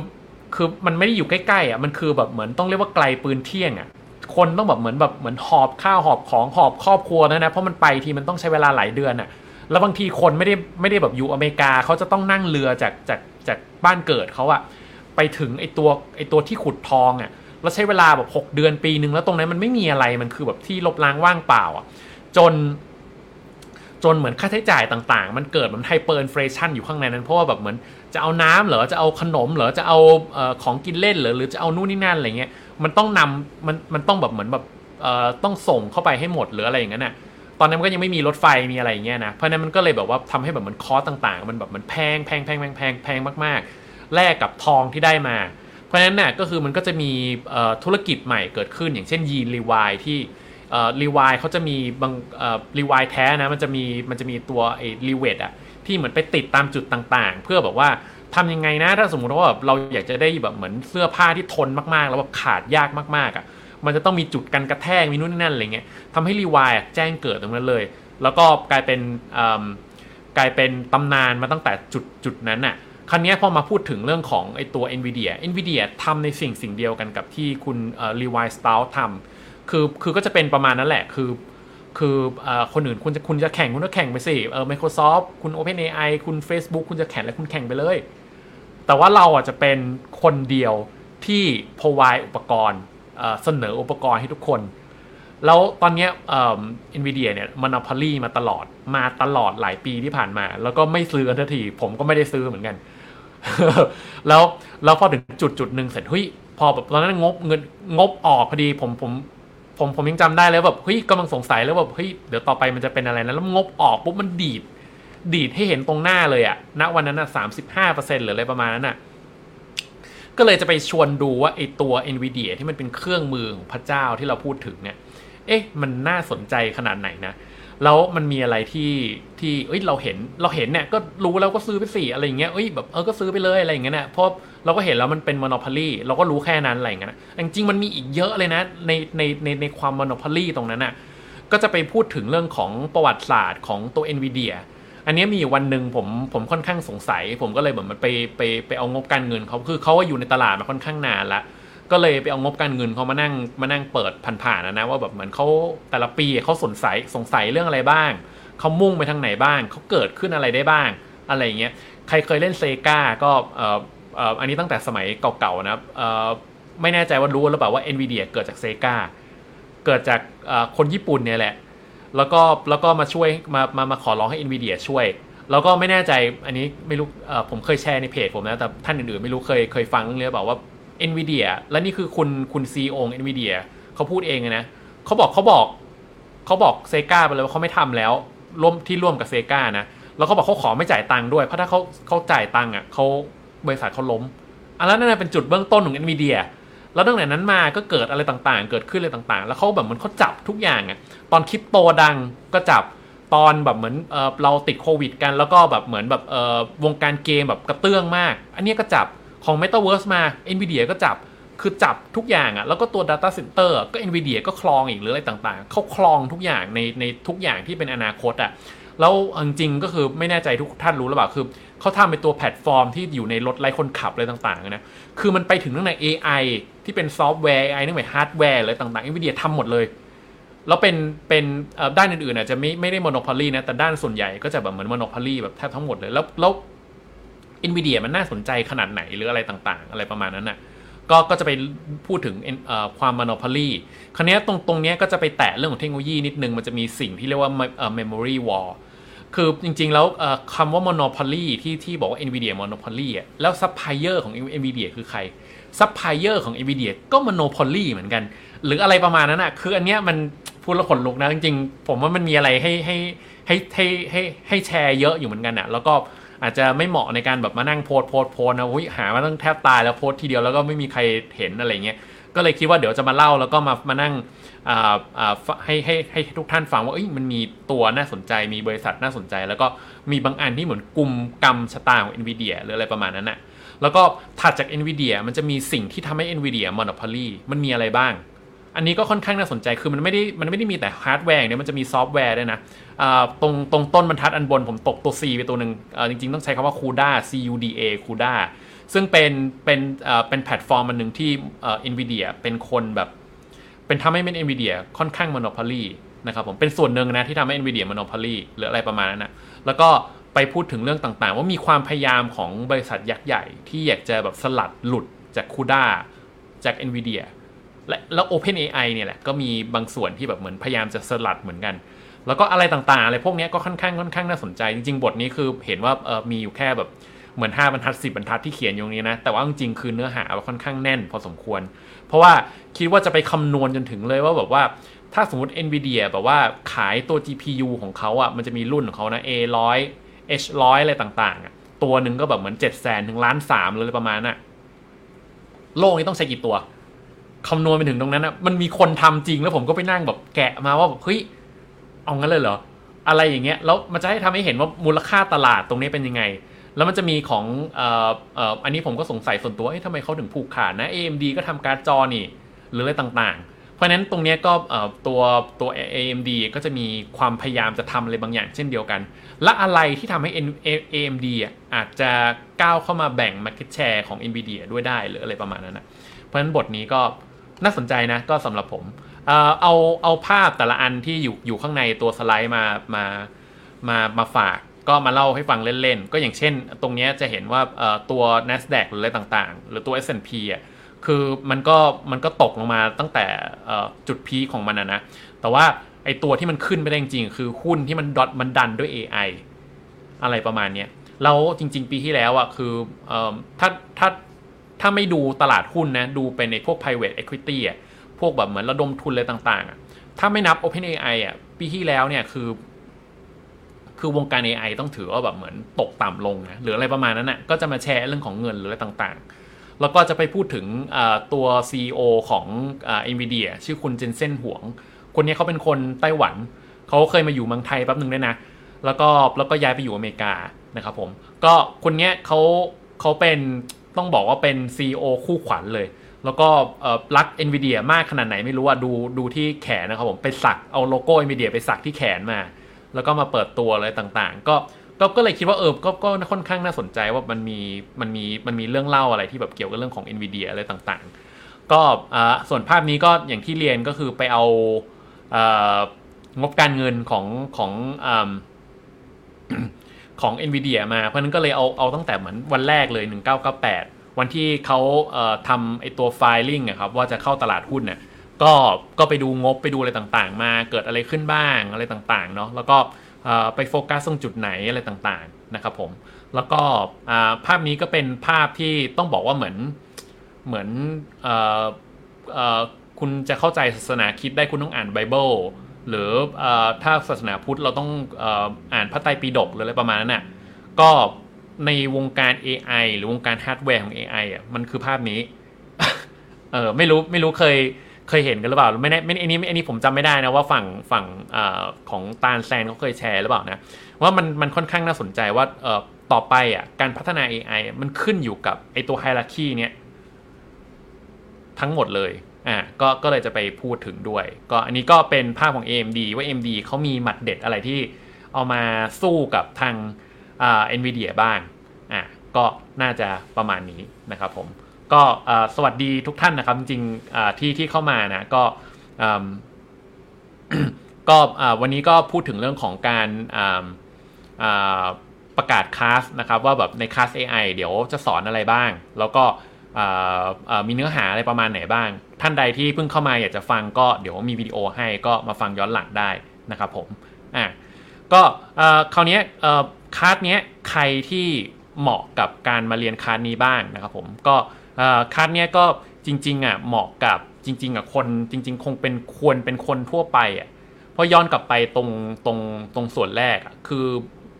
คือมันไม่ได้อยู่ใกล้ๆอะมันคือแบบเหมือนต้องเรียกว่าไกลปืนเที่ยงอะคนต้องแบบเหมือนแบบเหมือนหอบข้าวหอบของหอบครอบครัวนะนะเพราะมันไปทีมันต้องใช้เวลาหลายเดือนอะแล้วบางทีคนไม่ได้ไม่ได้แบบอยู่อเมริกาเขาจะต้องนั่งเรือจากจากจากบ้านเกิดเขาอะไปถึงไอตัวไอตัวที่ขุดทองอะ แล้วใช้เวลาแบบ6เดือนปีหนึ่งแล้วตรงนั้นมันไม่มีอะไรมันคือแบบที่รกร้างว่างเปล่าอะจน จนเหมือนค่าใช้จ่ายต่าง ๆ มันเกิดมัน hyperinflation อยู่ข้างในนั้นเพราะว่าแบบเหมือนจะเอาน้ำเหรอจะเอาขนมเหรอจะเอาของกินเล่นเหรอหรือจะเอานู่นนี่นั่นอะไรเงี้ยมันต้องนำมันมันต้องแบบเหมือนแบบต้องส่งเข้าไปให้หมดหรืออะไรอย่างนั้นน่ะตอนนั้นมันก็ยังไม่มีรถไฟมีอะไรอย่างเงี้ยนะ เพราะนั้นมันก็เลยแบบว่าทำให้แบบมันคอสต่างๆ มันแบบมันแพงแพงแพงแพงแพงแพงมากๆ แลกกับทองที่ได้มา เพราะฉะนั้นน่ะก็คือมันก็จะมีธุรกิจใหม่เกิดขึ้น อย่างเช่นยีนรีวายที่รีวายเขาจะมีบางรีวายแท้นะมันจะมีมันจะมีตัวไอ้รีเวทอะที่เหมือนไปติดตามจุดต่างๆ เพื่อแบบว่าทำยังไงนะถ้าสมมติว่าเราอยากจะได้แบบเหมือนเสื้อผ้าที่ทนมากๆ แล้วแบบขาดยากมากๆอะมันจะต้องมีจุดกันกระแทกมีนู่นนี่นั่นอะไรเงี้ยทำให้รีวายแจ้งเกิดตรงนั้นเลย แล้วก็กลายเป็นกลายเป็นตำนานมาตั้งแต่จุดจุดนั้นน่ะ ครั้นี้พอมาพูดถึงเรื่องของไอตัว NVIDIA NVIDIA ทำในสิ่งสิ่งเดียวกันกับที่คุณรีวายสตาร์ทำคือคือก็จะเป็นประมาณนั้นแหละคือคือคนอื่นคุณจะคุณจะแข่งคุณก็แข่งไปสิเออ Microsoft คุณ OpenAI คุณ Facebook คุณจะแข่งแล้วคุณแข่งไปเลย แต่ว่าเราอะจะเป็นคนเดียวที่ provide อุปกรณ์เสนออุปกรณ์ให้ทุกคน แล้วตอนนี้เอ็นวีเดียเนี่ยมันอาพลีมาตลอดมาตลอดหลายปีที่ผ่านมา แล้วก็ไม่ซื้อกันทันทีผมก็ไม่ได้ซื้อเหมือนกัน แล้วแล้วพอถึงจุดจุดหนึ่งเสร็จเฮ้ยพอแบบตอนนั้นงบเงินงบออกพอดีผมผมผมผมยังจำได้เลยแบบเฮ้ยกำลังสงสัยแล้วแบบเฮ้ยเดี๋ยวต่อไปมันจะเป็นอะไรนะแล้วงบออกปุ๊บมันดีด ดีดให้เห็นตรงหน้าเลยอะณวันนั้นอะสามสิบห้าเปอร์เซ็นต์หรืออะไรประมาณนั้นอะก็เลยจะไปชวนดูว่าไอตัว NVIDIA ที่มันเป็นเครื่องมือของพระเจ้าที่เราพูดถึงเนี่ย เอ๊ะ มันน่าสนใจขนาดไหนนะ แล้วมันมีอะไรที่ที่เอ้ยเราเห็นเราเห็นเนี่ยก็รู้แล้วก็ซื้อไปสี่อะไรอย่างเงี้ยเอ้ยแบบเออก็ซื้อไปเลยอะไรอย่างเงี้ยเนี่ยเพราะเราก็เห็นแล้วมันเป็นมอนอพอลีเราก็รู้แค่นั้นอะไรอย่างเงี้ยจริงมันมีอีกเยอะเลยนะในในในในความมอนอพอลีตรงนั้นน่ะก็จะไปพูดถึงเรื่องของประวัติศาสตร์ของตัว NVIDIA อันนี้มีวันหนึ่งผมผมค่อนข้างสงสัย ผมก็เลยเหมือนมันไปไปไปเอางบการเงินเขาคือเขาอยู่ในตลาดมาค่อนข้างนานแล้ว ก็เลยไปเอางบการเงินเขามานั่งมานั่งเปิดผ่านๆนะนะว่าแบบเหมือนเขาแต่ละปีเขาสงสัยสงสัยเรื่องอะไรบ้างเขามุ่งไปทางไหนบ้างเขาเกิดขึ้นอะไรได้บ้าง อะไรเงี้ยใครเคยเล่นเซกาก็เอ่อเอ่ออันนี้ตั้งแต่สมัยเก่าๆนะเอ่อไม่แน่ใจว่ารู้หรือเปล่าว่า NVIDIA เกิดจากเซกาเกิดจากคนญี่ปุ่นเนี่ยแหละ แล้วก็แล้วก็มาช่วยมามามาขอร้องให้ NVIDIA ช่วย แล้วก็ไม่แน่ใจอันนี้ไม่รู้ผมเคยแชร์ในเพจผมนะ แต่ท่านอื่นๆ ไม่รู้เคยเคยฟังเรื่องบอกว่า NVIDIA และนี่คือคุณคุณซีอง NVIDIA เขาพูดเองนะเขาบอกเขาบอกเขาบอกเซกาไปเลยว่าเขาไม่ทำแล้วร่วมที่ร่วมกับเซกานะแล้วเขาบอกเขาขอไม่จ่ายตังค์ด้วย เพราะถ้าเขาเขาจ่ายตังค์อะเขาบริษัทเขาล้มอันนั้นเป็นจุดเบื้องต้นของ NVIDIA แล้วตั้งแต่นั้นมาก็เกิดอะไรต่างๆ เกิดขึ้นอะไรต่างๆ แล้วเขาแบบเหมือนเขาจับทุกอย่างอะตอนคริปโตดังก็จับ ตอนแบบเหมือนเออเราติดโควิด กัน แล้วก็แบบเหมือนแบบเออวงการเกมแบบกระเตื้องมาก อันนี้ก็จับ ของ Metaverse มา NVIDIA ก็จับคือจับทุกอย่างอะแล้วก็ตัว Data Center ก็ NVIDIA ก็คลองอีกหรืออะไรต่างๆ เขาคลองทุกอย่างในในทุกอย่างที่เป็นอนาคตอะแล้วจริงๆก็คือไม่แน่ใจทุกท่านรู้หรือเปล่าคือเขาทำเป็นตัวแพลตฟอร์มที่อยู่ในรถไร้คนขับอะไรต่างๆนะคือมันไปถึงตั้งแต่ AI ที่เป็นซอฟต์แวร์ AI ตั้งแต่ฮาร์ดแวร์อะไรต่างๆ NVIDIA ทำหมดเลยแล้วเป็นเป็นด้านอื่นๆอาจจะไม่ไม่ได้ monopoly นะแต่ด้านส่วนใหญ่ก็จะแบบเหมือน monopoly แบบแทบทั้งหมดเลยแล้วแล้ว NVIDIA มันน่าสนใจขนาดไหนหรืออะไรต่างๆ อะไรประมาณนั้นน่ะก็ก็จะไปพูดถึงความ monopolyคราวนี้ตรงตรงนี้ก็จะไปแตะเรื่องของเทคโนโลยีนิดนึง มันจะมีสิ่งที่เรียกว่า memory wall คือจริงๆ แล้วคำว่า monopoly ที่ที่บอกว่า NVIDIA monopoly อะแล้ว supplier ของ NVIDIA คือใคร supplier ของ NVIDIA ก็ monopoly เหมือนกัน หรืออะไรประมาณนั้นอะคืออันเนี้ยมันพูดแล้วขนลุกนะ จริงๆ ผมว่ามันมีอะไรให้ให้ให้ให้ให้ให้แชร์เยอะอยู่เหมือนกันอะแล้วก็ อาจจะไม่เหมาะในการแบบมานั่งโพสโพสโพสนะอุ้ยหามาตั้งแทบตายแล้วโพสทีเดียวแล้วก็ไม่มีใครเห็นอะไรเงี้ยก็เลยคิดว่าเดี๋ยวจะมาเล่าแล้วก็มามานั่งให้ให้ให้ทุกท่านฟังว่ามันมีตัวน่าสนใจมีบริษัทน่าสนใจ แล้วก็มีบางอันที่เหมือนกลุ่มกรรมชะตาของ NVIDIA หรืออะไรประมาณนั้นนะแล้วก็ถัดจาก NVIDIA มันจะมีสิ่งที่ทำให้ NVIDIA monopoly มันมีอะไรบ้าง อันนี้ก็ค่อนข้างน่าสนใจคือมันไม่ได้มันไม่ได้มีแต่ฮาร์ดแวร์เนี่ยมันจะมีซอฟต์แวร์ด้วยนะตรงตรงต้นบรรทัดอันบนผมตกตัว C ไปตัวหนึ่งจริง ๆ ต้องใช้คำว่า CUDA C U D A CUDA ซึ่งเป็นเป็นเป็นแพลตฟอร์มอันหนึ่งที่เอ็นวีเดียเป็นคนแบบ เป็นทำให้เป็น NVIDIA ค่อนข้าง monopoly นะครับผมเป็นส่วนหนึ่งนะที่ทำให้ NVIDIA monopoly หรืออะไรประมาณนั้นนะแล้วก็ไปพูดถึงเรื่องต่างๆ ว่ามีความพยายามของบริษัทยักษ์ใหญ่ ที่อยากจะแบบสลัดหลุดจาก CUDA จาก NVIDIA และแล้ว OpenAI เนี่ยแหละก็มีบางส่วนที่แบบเหมือนพยายามจะสลัดเหมือนกัน แล้วก็อะไรต่างๆอะไรพวกนี้ก็ค่อนข้างค่อนข้างน่าสนใจ จริงๆ บทนี้คือเห็นว่าเออมีอยู่แค่แบบเหมือน5บรรทัด 10 บรรทัดที่เขียนอยู่นี้นะ แต่ว่าจริงๆคือเนื้อหาค่อนข้างแน่นพอสมควร เพราะว่าคิดว่าจะไปคำนวณจนถึงเลยว่าแบบว่าถ้าสมมติ NVIDIA แบบว่าขายตัว GPU ของเขาอะ่ะมันจะมีรุ่นของเขานะ A100 H100 อะไรต่างๆอะ่ะตัวหนึ่งก็แบบเหมือน7 0 0 0 0ถึงล้านสามเลยประมาณน่ะโลกนี้ต้องใช้กี่ตัว คำนวณไปถึงตรงนั้นอะมันมีคนทำจริงแล้วผมก็ไปนั่งแบบแกะมาว่าแบบเฮ้ยเอางั้นเลยเหรออะไรอย่างเงี้ยแล้วมันจะให้ทำให้เห็นว่ามูลค่าตลาดตรงนี้เป็นยังไง แล้วมันจะมีของออันนี้ผมก็สงสัยส่วนตัวเอ้ยทำไมเขาถึงผูกขาดนะ AMD ก็ทำการ์ดจอนี่หรืออะไรต่างๆ เพราะฉะนั้นตรงนี้ก็ตัวตัว AMD ก็จะมีความพยายามจะทำอะไรบางอย่างเช่นเดียวกัน และอะไรที่ทำให้ AMD อาจจะก้าวเข้ามาแบ่ง market share ของ NVIDIA ด้วยได้หรืออะไรประมาณนั้นนะเพราะฉะนั้นบทนี้ก็ น่าสนใจนะก็สำหรับผม เอาเอาภาพแต่ละอันที่อยู่อยู่ข้างในตัวสไลด์มามามามาฝาก ก็มาเล่าให้ฟังเล่นๆ ก็อย่างเช่น ตรงนี้จะเห็นว่าตัว NASDAQ หรืออะไรต่างๆ หรือตัว S&P อะคือมันก็มันก็ตกลงมาตั้งแต่จุดพีของมันนะนะ แต่ว่าไอตัวที่มันขึ้นไปได้จริงๆ คือหุ้นที่มันดอทมันดันด้วย AI อะไรประมาณนี้แล้วจริง ๆ ปีที่แล้วอะคือถ้าถ้า ถ้าไม่ดูตลาดหุ้นนะ ดูเป็นในพวก private equity อะพวกแบบเหมือนระดมทุนอะไรต่างๆอะถ้าไม่นับ OpenAI อะปีที่แล้วเนี่ยคือ คือวงการ AI ต้องถือว่าแบบเหมือนตกต่ำลงนะหรืออะไรประมาณนั้นนะ่ะก็จะมาแชร์เรื่องของเงินหรืออะไรต่างๆ แล้วก็จะไปพูดถึงตัว CEO ของอ NVIDIA ชื่อคุณเจนเซนหวง คนนี้เขาเป็นคนไต้หวัน เขาเคยมาอยู่เมืองไทยแป๊บหนึ่งด้วยนะ แล้วก็แล้วก็ย้ายไปอยู่อเมริกานะครับผม ก็คนนี้เขาเขาเป็น ต้องบอกว่าเป็น CEO คู่ขวัญเลย แล้วก็รัก NVIDIA มากขนาดไหนไม่รู้อะดูดูที่แขนนะครับผมไปสักเอาโลโก้ NVIDIA ไปสักที่แขนมา แล้วก็มาเปิดตัวอะไรต่างๆ ก็ก็ก็เลยคิดว่าเออก็ก็ค่อนข้างน่าสนใจว่ามันมีมันมีมันมีเรื่องเล่าอะไรที่แบบเกี่ยวกับเรื่องของ NVIDIA อะไรต่างๆ ก็ส่วนภาพนี้ก็อย่างที่เรียนก็คือไปเอางบการเงินของของ ของ NVIDIA มา เพราะนั้นก็เลยเอาเอาตั้งแต่เหมือนวันแรกเลย 1998 วันที่เขาทำไอตัวไฟลิ่งครับว่าจะเข้าตลาดหุ้นเนี่ยก็ก็ไปดูงบไปดูอะไรต่างๆ มาเกิดอะไรขึ้นบ้างอะไรต่างๆเนาะแล้วก็ไปโฟกัสตรงจุดไหนอะไรต่างๆนะครับผมแล้วก็ภาพนี้ก็เป็นภาพที่ต้องบอกว่าเหมือนเหมือนคุณจะเข้าใจศาสนาคริสต์ได้คุณต้องอ่านไบเบิล หรือถ้าศาสนาพุทธเราต้องอ่านพระไตรปิฎกหรืออะไรประมาณนั้นน่ะก็ในวงการ AI หรือวงการฮาร์ดแวร์ของ AI อะมันคือภาพนี้ เออไม่รู้ไม่รู้เคยเคยเห็นกันหรือเปล่าไม่แน่ไม่อันนี้อันนี้ผมจำไม่ได้นะว่าฝั่งฝั่งอของตาลแซนเขาเคยแชร์หรือเปล่านะว่ามันมันค่อนข้างน่าสนใจว่าเออต่อไปอะการพัฒนา AI มันขึ้นอยู่กับไอตัว hierarchy เนี้ยทั้งหมดเลย อ่าก็ก็เลยจะไปพูดถึงด้วย ก็อันนี้ก็เป็นภาพของ AMD ว่า AMD เขามีหมัดเด็ดอะไรที่เอามาสู้กับทางอ่า NVIDIA บ้างอ่าก็น่าจะประมาณนี้นะครับผมก็สวัสดีทุกท่านนะครับ จริงๆที่ที่เข้ามานะก็ก็วันนี้ก็พูดถึงเรื่องของการประกาศคลาสนะครับว่าแบบในคลาส AI เดี๋ยวจะสอนอะไรบ้าง แล้วก็มีเนื้อหาอะไรประมาณไหนบ้าง ท่านใดที่เพิ่งเข้ามาอยากจะฟังก็เดี๋ยวมีวิดีโอให้ก็มาฟังย้อนหลังได้นะครับผมอะก็คราวนี้คลาสนี้ยใครที่เหมาะกับการมาเรียนคลาสนี้บ้างนะครับผมก็คัสเนี้ยก็จริงๆอะเหมาะกับจริง ๆอะคนจริง ๆ คงเป็นควรเป็นคนทั่วไปอะเพราะย้อนกลับไปตรงตรงตรงส่วนแรกอะคือ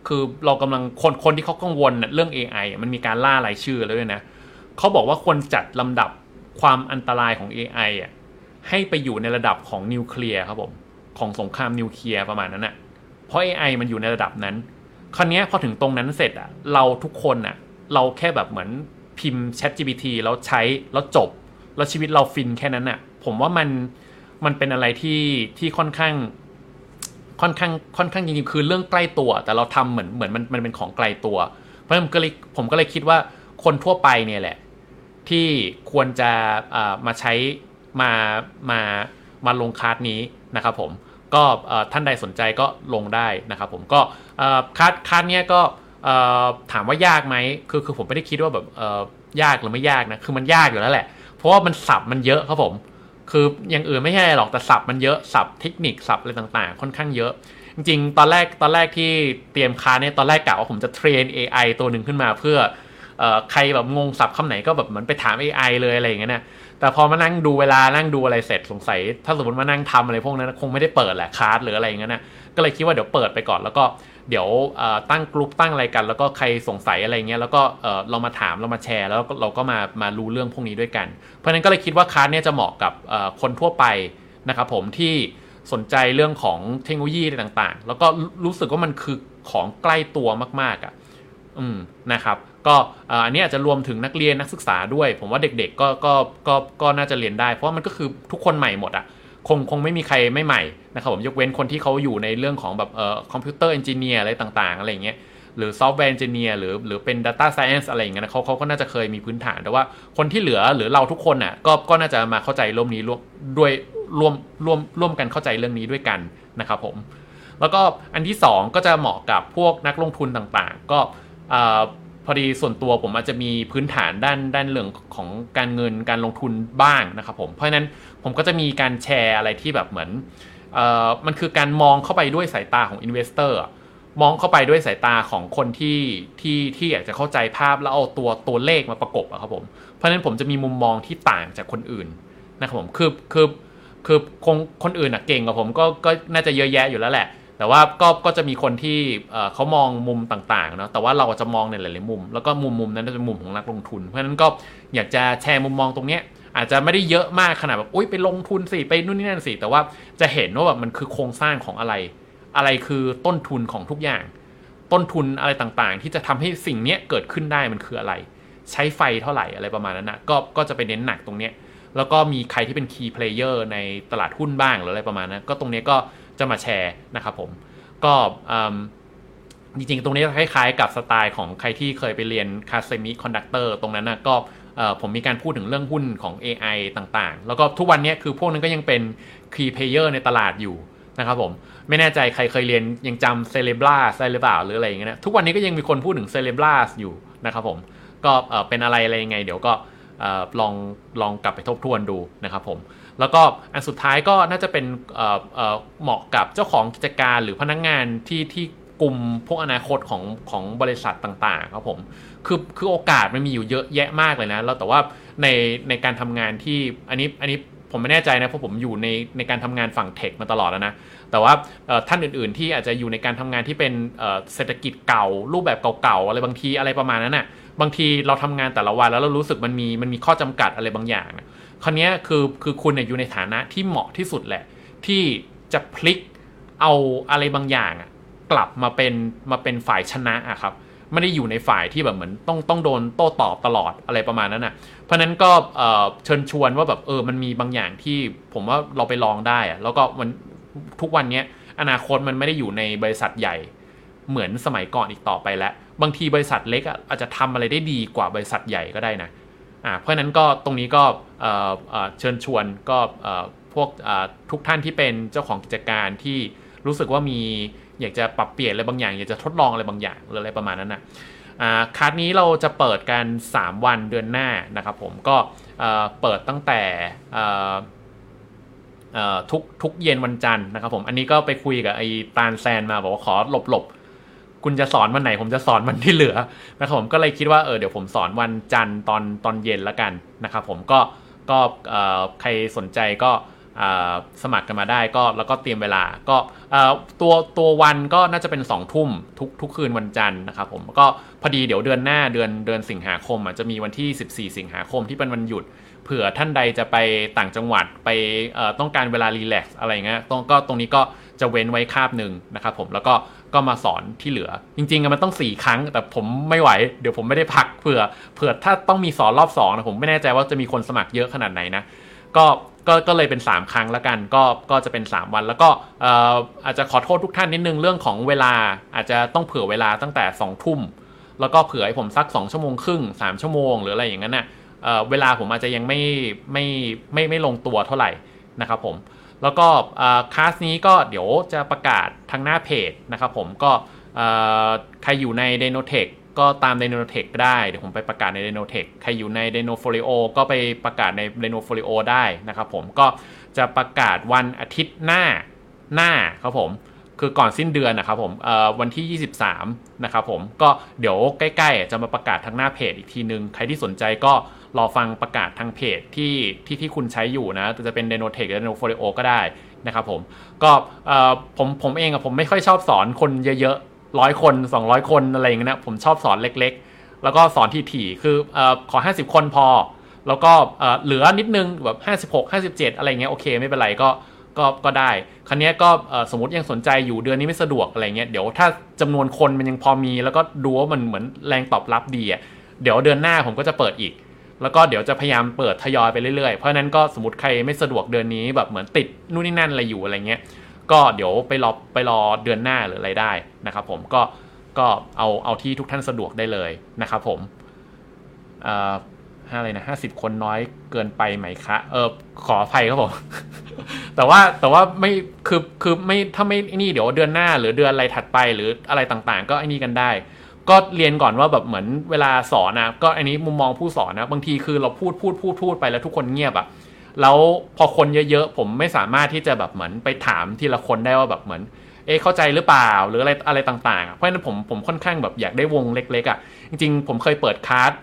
คือเรากำลังคนคนที่เขากังวลเรื่อง AI มันมีการล่ารายชื่อแล้วด้วยนะเขาบอกว่าควรจัดลำดับ ความอันตรายของ AI อะให้ไปอยู่ในระดับของนิวเคลียร์ครับผมของสงครามนิวเคลียร์ประมาณนั้นอะเพราะ AI มันอยู่ในระดับนั้นคราวนี้พอถึงตรงนั้นเสร็จอะเราทุกคนอะเราแค่แบบเหมือนพิมพ์ Chat GPT แล้วใช้แล้วจบ แล้วชีวิตเราฟินแค่นั้นน่ะผมว่ามันมันเป็นอะไรที่ที่ค่อนข้างค่อนข้างค่อนข้างจริงๆคือเรื่องใกล้ตัว แต่เราทำเหมือนเหมือนมันมันเป็นของไกลตัว เพราะฉะนั้นผมก็เลยผมก็เลยคิดว่าคนทั่วไปเนี่ยแหละ ที่ควรจะมาใช้มามามาลงคลาสนี้นะครับผมก็ท่านใดสนใจก็ลงได้นะครับผมก็คาร์ดคาร์ดเนี้ยก็ถามว่ายากไหมคือคือผมไม่ได้คิดว่าแบบยากหรือไม่ยากนะคือมันยากอยู่แล้วแหละ เพราะว่ามันสับมันเยอะครับผม คืออย่างอื่นไม่ใช่หรอกแต่สับมันเยอะสับเทคนิคสับอะไรต่างๆ ค่อนข้างเยอะ จริงๆ ตอนแรกตอนแรกที่เตรียมคาเนี่ยตอนแรกกะว่าผมจะเทรน AI ตัวหนึ่งขึ้นมาเพื่อ ใครแบบงงสับคำไหนก็แบบเหมือนไปถาม AI เลยอะไรอย่างเงี้ยนะแต่พอมานั่งดูเวลานั่งดูอะไรเสร็จสงสัย ถ้าสมมติมานั่งทำอะไรพวกนั้นคงไม่ได้เปิดแหละคาร์ดหรืออะไรอย่างเงี้ยนะก็เลยคิดว่าเดี๋ยวเปิดไปก่อนแล้วก็เดี๋ยวตั้งกลุ่มตั้งอะไรกัน แล้วก็ใครสงสัยอะไรเงี้ยแล้วก็เรามาถามเรามาแชร์ แล้วเราก็มามารู้เรื่องพวกนี้ด้วยกัน เพราะนั้นก็เลยคิดว่าคลาสเนี่ยจะเหมาะกับคนทั่วไปนะครับผมที่สนใจเรื่องของเทคโนโลยีต่างๆ แล้วก็รู้สึกว่ามันคือของใกล้ตัวมากๆอะ อืมนะครับ ก็อันนี้อาจจะรวมถึงนักเรียนนักศึกษาด้วย ผมว่าเด็กๆก็ก็ก็ก็น่าจะเรียนได้ เพราะว่ามันก็คือทุกคนใหม่หมดอะคงคงไม่มีใครไม่ใหม่นะครับผมยกเว้นคนที่เขาอยู่ในเรื่องของแบบเอ่อ computer engineer อะไรต่างๆ อะไรเงี้ยหรือ software engineer หรือหรือเป็น Data Science อะไรอย่างเงี้ยเขาเขาก็น่าจะเคยมีพื้นฐาน แต่ว่าคนที่เหลือหรือเราทุกคนน่ะก็ก็น่าจะมาเข้าใจร่วมนี้ร่วมด้วยร่วมร่วมร่วมกันเข้าใจเรื่องนี้ด้วยกันนะครับผม แล้วก็อันที่ 2 ก็จะเหมาะกับพวกนักลงทุนต่างๆ ก็ พอดีส่วนตัวผมอาจจะมีพื้นฐานด้านด้านเรื่องของการเงินการลงทุนบ้างนะครับผมเพราะฉะนั้นผมก็จะมีการแชร์อะไรที่แบบเหมือนอมันคือการมองเข้าไปด้วยสายตาของ investor มองเข้าไปด้วยสายตาของคนที่ที่ที่อยากจะเข้าใจภาพแล้วเอาตัวตัวเลขมาประกบอะครับผมเพราะฉะนั้นผมจะมีมุมมองที่ต่างจากคนอื่นนะครับผมคือคือคือคงคนอื่นอะเก่งกว่าผมก็ก็น่าจะเยอะแยะอยู่แล้วแหละ แต่ว่าก็ก็จะมีคนที่เขามองมุมต่างๆเนาะแต่ว่าเราจะมองในหลายๆมุม แล้วก็มุมมุมนั้นจะเป็นมุมของนักลงทุน เพราะฉะนั้นก็อยากจะแชร์มุมมองตรงเนี้ยอาจจะไม่ได้เยอะมากขนาดแบบอุ้ยไปลงทุนสิไปนู่นนี่นั่นสิแต่ว่าจะเห็นว่าแบบมันคือโครงสร้างของอะไร อะไรคือต้นทุนของทุกอย่าง ต้นทุนอะไรต่างๆ ที่จะทำให้สิ่งนี้เกิดขึ้นได้มันคืออะไร ใช้ไฟเท่าไหร่อะไรประมาณนั้นนะก็ก็จะไปเน้นหนักตรงนี้แล้วก็มีใครที่เป็น key player ในตลาดหุ้นบ้างหรืออะไรประมาณนั้นก็ตรงนี้ก็ จะมาแชร์นะครับผมก็จริงๆ ตรงนี้คล้ายๆ กับสไตล์ของใครที่เคยไปเรียนคลาส semiconductor ตรงนั้นนะก็ผมมีการพูดถึงเรื่องหุ้นของ AI ต่างๆ แล้วก็ทุกวันนี้คือพวกนั้นก็ยังเป็น key player ในตลาดอยู่นะครับผมไม่แน่ใจใครเคยเรียนยังจำ Cerebras ได้หรือเปล่าหรืออะไรอย่างเงี้ยทุกวันนี้ก็ยังมีคนพูดถึง Cerebras อยู่นะครับผมก็เป็นอะไรอะไรยังไง เดี๋ยวก็ลองลองกลับไปทบทวนดูนะครับผม แล้วก็อันสุดท้ายก็น่าจะเป็นเหมาะกับเจ้าของกิจการหรือพนักงานที่ที่กลุ่มพวกอนาคตของของบริษัทต่างๆครับผมคือคือโอกาสมันมีอยู่เยอะแยะมากเลยนะแล้วแต่ว่าในในการทำงานที่อันนี้อันนี้ผมไม่แน่ใจนะเพราะผมอยู่ในในการทำงานฝั่งเทคมาตลอดแล้วนะแต่ว่าท่านอื่นๆที่อาจจะอยู่ในการทำงานที่เป็นเศรษฐกิจเก่า รูปแบบเก่าๆอะไรบางทีอะไรประมาณนั้นน่ะบางทีเราทำงานแต่ละวันแล้วเรารู้สึกมันมีมันมีข้อจำกัดอะไรบางอย่าง คราวนี้คือคือคุณเนี่ยอยู่ในฐานะที่เหมาะที่สุดแหละ ที่จะพลิกเอาอะไรบางอย่างกลับมาเป็นมาเป็นฝ่ายชนะอะครับไม่ได้อยู่ในฝ่ายที่แบบเหมือนต้องต้องโดนโต้ตอบตลอดอะไรประมาณนั้นนะเพราะนั้นก็เชิญชวนว่าแบบเออมันมีบางอย่างที่ผมว่าเราไปลองได้อะแล้วก็มันทุกวันนี้อนาคตมันไม่ได้อยู่ในบริษัทใหญ่เหมือนสมัยก่อนอีกต่อไปแล้ว บางทีบริษัทเล็กอาจจะทำอะไรได้ดีกว่าบริษัทใหญ่ก็ได้นะ อ่าเพราะนั้นก็ตรงนี้ก็เชิญชวนก็พวกทุกท่านที่เป็นเจ้าของกิจการที่รู้สึกว่ามีอยากจะปรับเปลี่ยนอะไรบางอย่าง อยากจะทดลองอะไรบางอย่างหรืออะไรประมาณนั้นนะคาร์ดนี้เราจะเปิดกัน 3 วันเดือนหน้านะครับผมก็เปิดตั้งแต่ทุกทุกเย็นวันจันทร์นะครับผมอันนี้ก็ไปคุยกับไอ้ตาลแซนมาบอกว่าขอหลบหลบ คุณจะสอนวันไหน ผมจะสอนวันที่เหลือนะครับผมก็เลยคิดว่าเออเดี๋ยวผมสอนวันจันทร์ตอนตอนเย็นละกันนะครับผมก็ก็ใครสนใจก็สมัครกันมาได้ก็แล้วก็เตรียมเวลาก็ตัวตัววันก็น่าจะเป็น2องทุ่มทุกทุกคืนวันจันทร์นะครับผมก็พอดีเดี๋ยวเดือนหน้าเดือนเดือนสิงหาคมจะมีวันที่ 14 สิงหาคมที่เป็นวันหยุด เผื่อท่านใดจะไปต่างจังหวัดไปต้องการเวลารีแลกซ์อะไรเงี้ยตรงก็ตรงนี้ก็จะเว้นไว้คาบหนึ่งนะครับผมแล้วก็ ก็มาสอนที่เหลือ จริงๆมันต้อง 4 ครั้ง แต่ผมไม่ไหว เดี๋ยวผมไม่ได้พักเผื่อเผื่อถ้าต้องมีสอนรอบ2นะผมไม่แน่ใจว่าจะมีคนสมัครเยอะขนาดไหนนะก็ก็ก็เลยเป็น 3 ครั้งแล้วกันก็ก็จะเป็น 3 วันแล้วก็อาจจะขอโทษทุกท่านนิดนึงเรื่องของเวลาอาจจะต้องเผื่อเวลาตั้งแต่2ทุ่มแล้วก็เผื่อให้ผมสัก 2 ชั่วโมงครึ่ง 3 ชั่วโมงหรืออะไรอย่างนั้นนะ่ะเวลาผมอาจจะยังไม่ไม่ไม่ไม่ลงตัวเท่าไหร่นะครับผม แล้วก็คลาสนี้ก็เดี๋ยวจะประกาศทางหน้าเพจนะครับผมก็ใครอยู่ใน d e n o t e c h ก็ตาม d y n o t e c h ได้ เดี๋ยวผมไปประกาศใน d y n o t e c h ใครอยู่ใน d y n o f o l i o ก็ไปประกาศใน d y n o f o l i o ได้นะครับผมก็จะประกาศวันอาทิตย์หน้าหน้าครับผมคือก่อนสิ้นเดือนนะครับผมวันที่ 23 นะครับผมก็เดี๋ยวใกล้ ๆ จะมาประกาศทางหน้าเพจอีกทีนึง ใครที่สนใจก็ รอฟังประกาศทางเพจที่ที่ที่คุณใช้อยู่นะจะเป็น d y n o t e c h หรือ d y n o f o l i o ก็ได้นะครับผมก็ผมผมเองอะผมไม่ค่อยชอบสอนคนเยอะร้อยคน 200 คนอะไรอย่างเงี้ยนะผมชอบสอนเล็กๆ แล้วก็สอนถี่ๆคืออขอ 50 คนพอ แล้วก็เหลือนิดนึงแบบ56 57 อะไรเงี้ยโอเคไม่เป็นไรก็ก็ก็ได้ครั้นี้ก็สมมติยังสนใจอยู่เดือนนี้ไม่สะดวกอะไรเงี้ยเดี๋ยวถ้าจำนวนคนมันยังพอมี แล้วก็ดูว่ามันเหมือนแรงตอบรับดีอะเดี๋ยวเดือนหน้าผมก็จะเปิดอีก แล้วก็เดี๋ยวจะพยายามเปิดทยอยไปเรื่อยๆ เพราะนั้นก็สมมติใครไม่สะดวกเดือนนี้แบบเหมือนติดนู่นนี่นั่นอะไรอยู่อะไรเงี้ย ก็เดี๋ยวไปรอไปรอเดือนหน้าหรืออะไรได้นะครับผมก็ก็เอาเอาที่ทุกท่านสะดวกได้เลยนะครับผมเอ่อห้าอะไรนะห้าสิบคนน้อยเกินไปไหมคะ เออขออภัยครับผม แต่ว่าแต่ว่าไม่คือคือไม่ถ้าไม่นี่เดี๋ยวเดือนหน้าหรือเดือนอะไรถัดไปหรืออะไรต่างๆ ก็ไอ้นี่กันได้ ก็เรียนก่อนว่าแบบเหมือนเวลาสอนนะก็อันนี้มุมมองผู้สอนนะบางทีคือเราพูดพูดพูดพูดไปแล้วทุกคนเงียบอะแล้วพอคนเยอะๆผมไม่สามารถที่จะแบบเหมือนไปถามทีละคนได้ว่าแบบเหมือน เอ๊เข้าใจหรือเปล่าหรืออะไรอะไรต่างๆ เพราะฉะนั้นผมผมค่อนข้างแบบอยากได้วงเล็กๆอะ่ะจริงๆ ผมเคยเปิดคาร์ด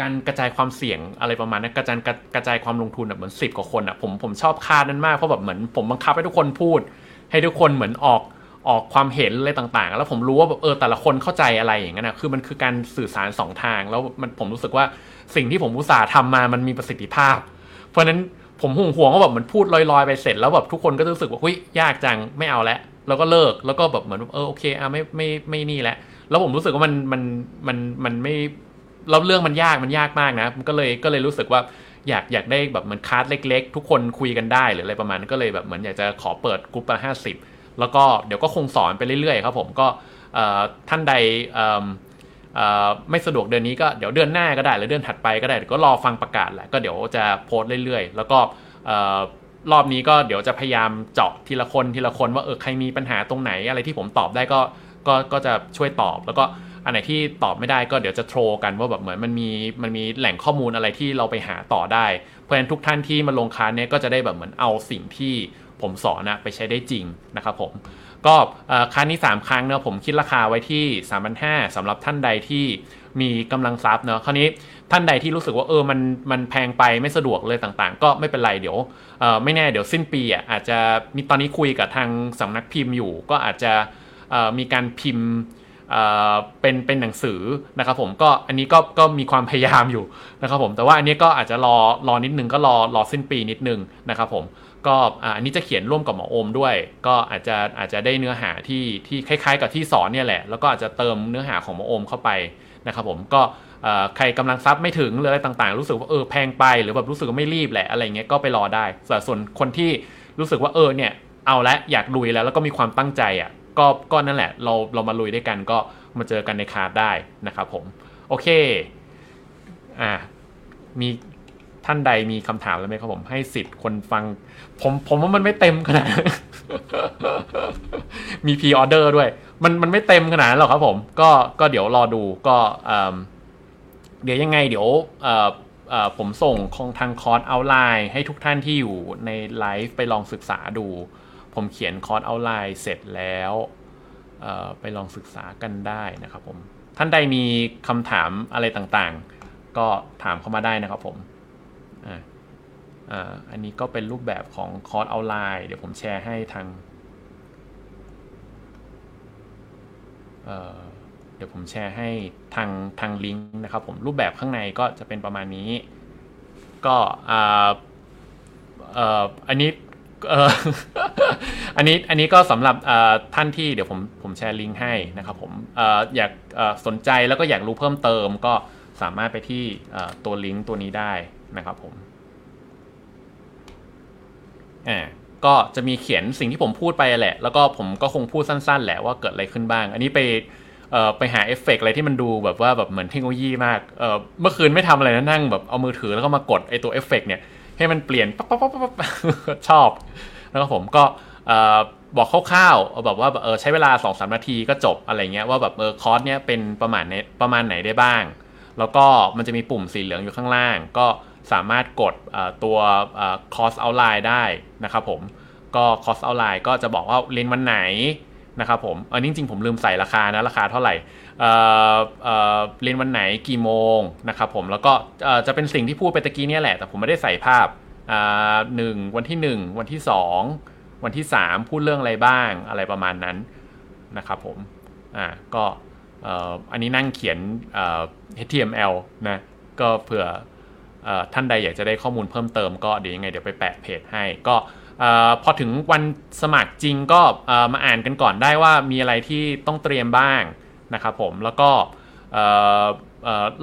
การกระจายความเสี่ยงอะไรประมาณนั้นกระจายกระจายความลงทุนแบบเหมือนสิบกว่าคนอะผมผมชอบคาดนั้นมากเพราะแบบเหมือนผมบังคับให้ทุกคนพูด ให้ทุกคนเหมือนออก ออกความเห็นอะไรต่างๆ แล้วผมรู้ว่าแบบเออแต่ละคนเข้าใจอะไรอย่างเงี้ยนะคือมันคือการสื่อสารสองทาง แล้วมันผมรู้สึกว่าสิ่งที่ผมอุตส่าห์ทำมามันมีประสิทธิภาพ เพราะฉะนั้นผมห่วงห่วงว่าแบบมันพูดลอยๆไปเสร็จแล้วแบบทุกคนก็รู้สึกว่าเฮ้ยยากจังไม่เอาล้วแล้วก็เลิกแล้วก็แบบเหมือนเออโอเคอะไม่ไม่ไม่นี่แล้วแล้วผมรู้สึกว่ามันมันมันมันไม่แล้วเรื่องมันยากมันยากมากนะมันก็เลยก็เลยรู้สึกว่าอยากอยากได้แบบเหมือนคาร์ดเล็ก ๆ ทุกคนคุยกันได้หรืออะไรประมาณนั้นก็เลยแบบเหมือนอยากจะขอเปิดกลุ่มละห้าสิบ แล้วก็เดี๋ยวก็คงสอนไปเรื่อยๆครับผมก็ท่านใดไม่สะดวกเดือนนี้ก็เดี๋ยวเดือนหน้าก็ได้หรือเดือนถัดไปก็ได้ก็รอฟังประกาศแหละก็เดี๋ยวจะโพสต์เรื่อยๆ แล้วก็รอบนี้ก็เดี๋ยวจะพยายามเจาะทีละคนทีละคนว่าเออใครมีปัญหาตรงไหน อะไรที่ผมตอบได้ก็ก็ก็จะช่วยตอบ แล้วก็อันไหนที่ตอบไม่ได้ก็เดี๋ยวจะโทรกันว่าแบบเหมือนมันมีมันมีแหล่งข้อมูลอะไรที่เราไปหาต่อได้ เพราะฉะนั้นทุกท่านที่มาลงคาร์เนี้ยก็จะได้แบบเหมือนเอาสิ่งที่ ผมสอนนะไปใช้ได้จริงนะครับผมก็ครั้งนี้ 3 ครั้งเนะผมคิดราคาไว้ที่ 3 5 0 0สำหรับท่านใดที่มีกำลังทรัพย์เนาะคราวนี้ท่านใดที่รู้สึกว่าเออมันมันแพงไปไม่สะดวกเลยต่างๆ ก็ไม่เป็นไรเดี๋ยวไม่แน่เดี๋ยวสิ้นปีอะอาจจะมีตอนนี้คุยกับทางสำนักพิมพ์อยู่ ก็อาจจะมีการพิมพ์เป็นเป็นหนังสือนะครับผมก็อันนี้ก็ก็มีความพยายามอยู่นะครับผมแต่ว่าอันนี้ก็อาจจะรอรอนิดนึงก็รอรอสิ้นปีนิดนึงนะครับผม ก็อันนี้จะเขียนร่วมกับหมอโอมด้วย ก็อาจจะอาจจะได้เนื้อหาที่ที่คล้ายๆ กับที่สอนเนี่ยแหละ แล้วก็อาจจะเติมเนื้อหาของหมอโอมเข้าไปนะครับผมก็ใครกำลังทรัพย์ไม่ถึงหรืออะไรต่างๆ รู้สึกว่าเออแพงไปหรือแบบรู้สึกว่าไม่รีบแหละอะไรเงี้ยก็ไปรอได้ส่วนคนที่รู้สึกว่าเออเนี่ยเอาละอยากลุยแล้วแล้วก็มีความตั้งใจอะก็ก็นั่นแหละเราเรามาลุยด้วยกันก็มาเจอกันในคาร์ดได้นะครับผมโอเคอ่ามีท่านใดมีคำถามอะไรไหมครับผมให้สิทธิ์คนฟัง ผมผมว่ามันไม่เต็มขนาด มี pre-order ด้วย มันมันไม่เต็มขนาดนั้นหรอกครับผม ก็ก็เดี๋ยวรอดูก็เดี๋ยวยังไงเดี๋ยวผมส่งของทาง course outline ให้ทุกท่านที่อยู่ในไลฟ์ไปลองศึกษาดู ผมเขียน course outline เสร็จแล้วไปลองศึกษากันได้นะครับผม ท่านใดมีคำถามอะไรต่างๆ ก็ถามเข้ามาได้นะครับผม อันนี้ก็เป็นรูปแบบของคอร์สเอาไลน์เดี๋ยวผมแชร์ให้ทางเเดี๋ยวผมแชร์ให้ทางทางลิงก์นะครับผมรูปแบบข้างในก็จะเป็นประมาณนี้ ก็อันนี้อันนี้อันนี้ก็สำหรับท่านที่เดี๋ยวผมผมแชร์ลิงก์ให้นะครับผมออยากสนใจแล้วก็อยากรู้เพิ่มเติมก็สามารถไปที่ตัวลิงก์ตัวนี้ได้นะครับผม อ่าก็จะมีเขียนสิ่งที่ผมพูดไปแหละ แล้วก็ผมก็คงพูดสั้น ๆ แหละว่าเกิดอะไรขึ้นบ้าง อันนี้ไปเอ่อไปหาเอฟเฟกอะไรที่มันดูแบบว่าแบบเหมือนเทคโนโลยีมากเอ่อเมื่อคืนไม่ทำอะไรนะนั่งแบบเอามือถือแล้วก็มากดไอตัวเอฟเฟกเนี่ยให้มันเปลี่ยนปั๊บปั๊บปั๊บปั๊บชอบ แล้วก็ผมก็บอกคร่าวๆแบบว่าเออใช้เวลา2 3 นาทีก็จบอะไรเงี้ยว่าแบบเออคอร์สเนี้ยเป็นประมาณไหนประมาณไหนได้บ้าง แล้วก็มันจะมีปุ่มสีเหลืองอยู่ข้างล่าง ก็ สามารถกดตัว course outline ได้นะครับผมก็ course outline ก็จะบอกว่าเรียนวันไหนนะครับผมอันนี้จริงผมลืมใส่ราคานะราคาเท่าไหร่เรียนวันไหนกี่โมงนะครับผมแล้วก็จะเป็นสิ่งที่พูดไปตะกี้เนี่ยแหละ แต่ผมไม่ได้ใส่ภาพหนึ่งวันที่ 1 วันที่ 2 วันที่ 3 พูดเรื่องอะไรบ้างอะไรประมาณนั้นนะครับผมอ่าก็อันนี้นั่งเขียน HTML นะก็เผื่อ ท่านใดอยากจะได้ข้อมูลเพิ่มเติมก็เดี๋ยวยังไงเดี๋ยวไปแปะเพจให้ก็พอถึงวันสมัครจริงก็มาอ่านกันก่อนได้ว่ามีอะไรที่ต้องเตรียมบ้างนะครับผมแล้วก็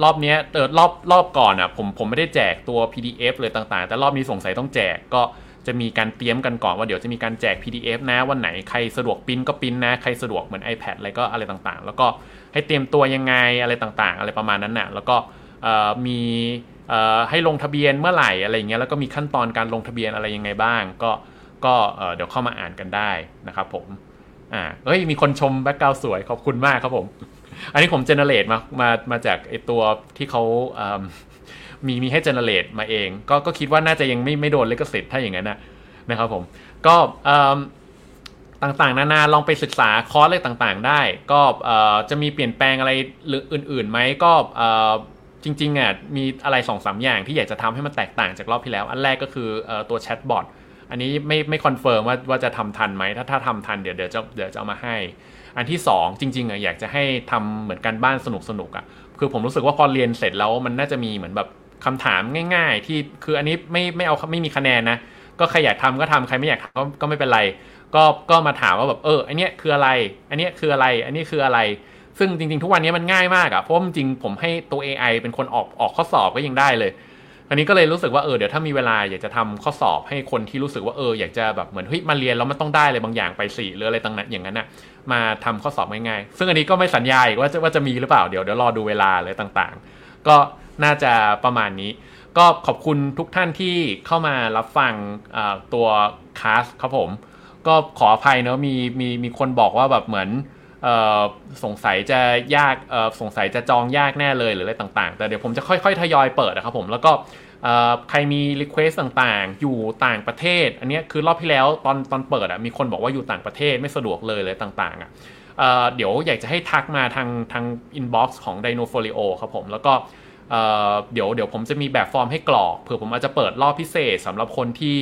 รอบนี้เออรอบรอบก่อนอะผมผมไม่ได้แจกตัว PDF เลยต่างๆ แต่รอบนี้สงสัยต้องแจกก็จะมีการเตรียมกันก่อนว่าเดี๋ยวจะมีการแจก PDF นะวันไหนใครสะดวกปิ้นก็ปิ้นนะใครสะดวกเหมือน iPad อะไรก็อะไรต่างๆ แล้วก็ให้เตรียมตัวยังไงอะไรต่างๆ อะไรประมาณนั้นน่ะแล้วก็ มีให้ลงทะเบียนเมื่อไหร่อะไรเงี้ยแล้วก็มีขั้นตอนการลงทะเบียนอะไรยังไงบ้าง ก็ก็เดี๋ยวเข้ามาอ่านกันได้นะครับผมอ่าเอ้ยมีคนชม background สวยขอบคุณมากครับผม อันนี้ผม generate มามามาจากไอตัวที่เขาเมีมีให้ generate มาเอง ก็ก็คิดว่าน่าจะยังไม่ไม่โดนลิขสิทธิ์ถ้าอย่างนั้นนะนะครับผมก็ต่างๆ นานาลองไปศึกษาคอร์สอะไรต่างๆ ได้ ก็จะมีเปลี่ยนแปลงอะไรหรืออื่นๆไหมก็ จริงๆอะมีอะไรสองสามอย่างที่อยากจะทำให้มันแตกต่างจากรอบที่แล้ว อันแรกก็คือตัวแชทบอทอันนี้ไม่ไม่ confirm ว่าว่าจะทำทันไหมถ้าถ้าทำทันเดี๋ยวเดี๋ยวจะเดี๋ยวจะเอามาให้ อันที่ 2 จริงๆอะอยากจะให้ทำเหมือนการบ้านสนุกสนุกๆอะคือผมรู้สึกว่าพอเรียนเสร็จแล้วมันน่าจะมีเหมือนแบบคำถามง่าย ๆ ที่คืออันนี้ไม่ไม่เอาไม่มีคะแนนนะก็ใครอยากทำก็ทำใครไม่อยากทำก็ก็ไม่เป็นไร ก็ก็มาถามว่าแบบเอออันเนี้ยคืออะไร อันเนี้ยคืออะไร อันนี้คืออะไร ซึ่งจริง ๆ ทุกวันนี้มันง่ายมากอะเพราะจริงผมให้ตัว AI เป็นคนออกออกข้อสอบก็ยังได้เลยอันนี้ก็เลยรู้สึกว่าเออเดี๋ยวถ้ามีเวลาอยากจะทำข้อสอบให้คนที่รู้สึกว่าเอออยากจะแบบเหมือนเฮ้ยมาเรียนแล้วมันต้องได้อะไรบางอย่างไปสี่หรืออะไรต่างๆอย่างนั้นนะมาทำข้อสอบง่ายๆซึ่งอันนี้ก็ไม่สัญญาอีกว่าจะว่าจะมีหรือเปล่าเดี๋ยวเดี๋ยวรอดูเวลาเลยต่างๆ ก็น่าจะประมาณนี้ ก็ขอบคุณทุกท่านที่เข้ามารับฟังตัวคาสครับผม ก็ขออภัยเนอะมีมีมีคนบอกว่าแบบเหมือน สงสัยจะยากสงสัยจะจองยากแน่เลยหรืออะไรต่างๆ แต่เดี๋ยวผมจะค่อยๆ ทยอยเปิดนะครับผมแล้วก็ใครมี request ต่างๆ อยู่ต่างประเทศ อันนี้คือรอบที่แล้วตอนตอนเปิดอะมีคนบอกว่าอยู่ต่างประเทศไม่สะดวกเลยเลยต่างๆอะเอ่อเดี๋ยวอยากจะให้ทักมาทางทาง inbox ของ Dino Folio ครับผมแล้วก็เดี๋ยวเดี๋ยวผมจะมีแบบฟอร์มให้กรอกเผื่อผมอาจจะเปิดรอบพิเศษสำหรับคนที่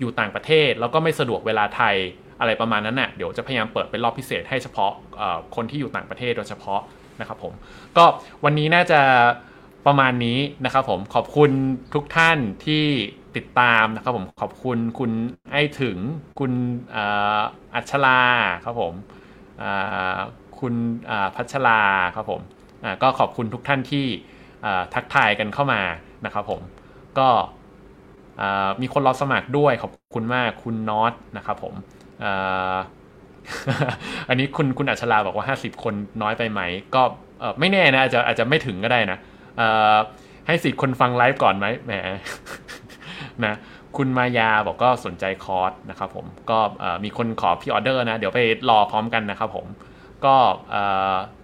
อยู่ต่างประเทศ แล้วก็ไม่สะดวกเวลาไทย อะไรประมาณนั้นน่ะเดี๋ยวจะพยายามเปิดเป็นรอบพิเศษให้เฉพาะคนที่อยู่ต่างประเทศโดยเฉพาะนะครับผมก็วันนี้น่าจะประมาณนี้นะครับผมขอบคุณทุกท่านที่ติดตามนะครับผมขอบคุณคุณไอถึงคุณอัชราครับผมคุณพัชราครับผมก็ขอบคุณทุกท่านที่ทักทายกันเข้ามานะครับผมก็มีคนรอสมัครด้วยขอบคุณมากคุณน็อตนะครับผม อันนี้คุณคุณอัชราบอกว่า 50 คนน้อยไปไหม ก็ไม่แน่นะอาจจะอาจจะไม่ถึงก็ได้นะให้สิทธิ์คนฟังไลฟ์ก่อนไหมแหมนะคุณมายาบอกก็สนใจคอร์สนะครับผมก็มีคนขอพี่ออเดอร์นะ เดี๋ยวไปรอพร้อมกันนะครับผมก็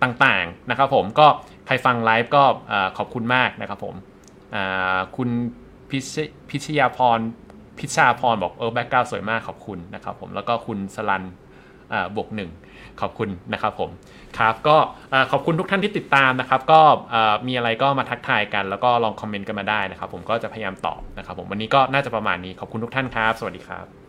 ต่างๆนะครับผมก็ใครฟังไลฟ์ก็ขอบคุณมากนะครับผมคุณพิชยาพร พิชาพรบอกเออแบ็กกราวสวยมากขอบคุณนะครับผมแล้วก็คุณสลันบวกหนึ่งขอบคุณนะครับผมครับก็ขอบคุณทุกท่านที่ติดตามนะครับ ก็มีอะไรก็มาทักทายกัน แล้วก็ลองคอมเมนต์กันมาได้นะครับ ผมก็จะพยายามตอบนะครับผมวันนี้ก็น่าจะประมาณนี้ขอบคุณทุกท่านครับ สวัสดีครับ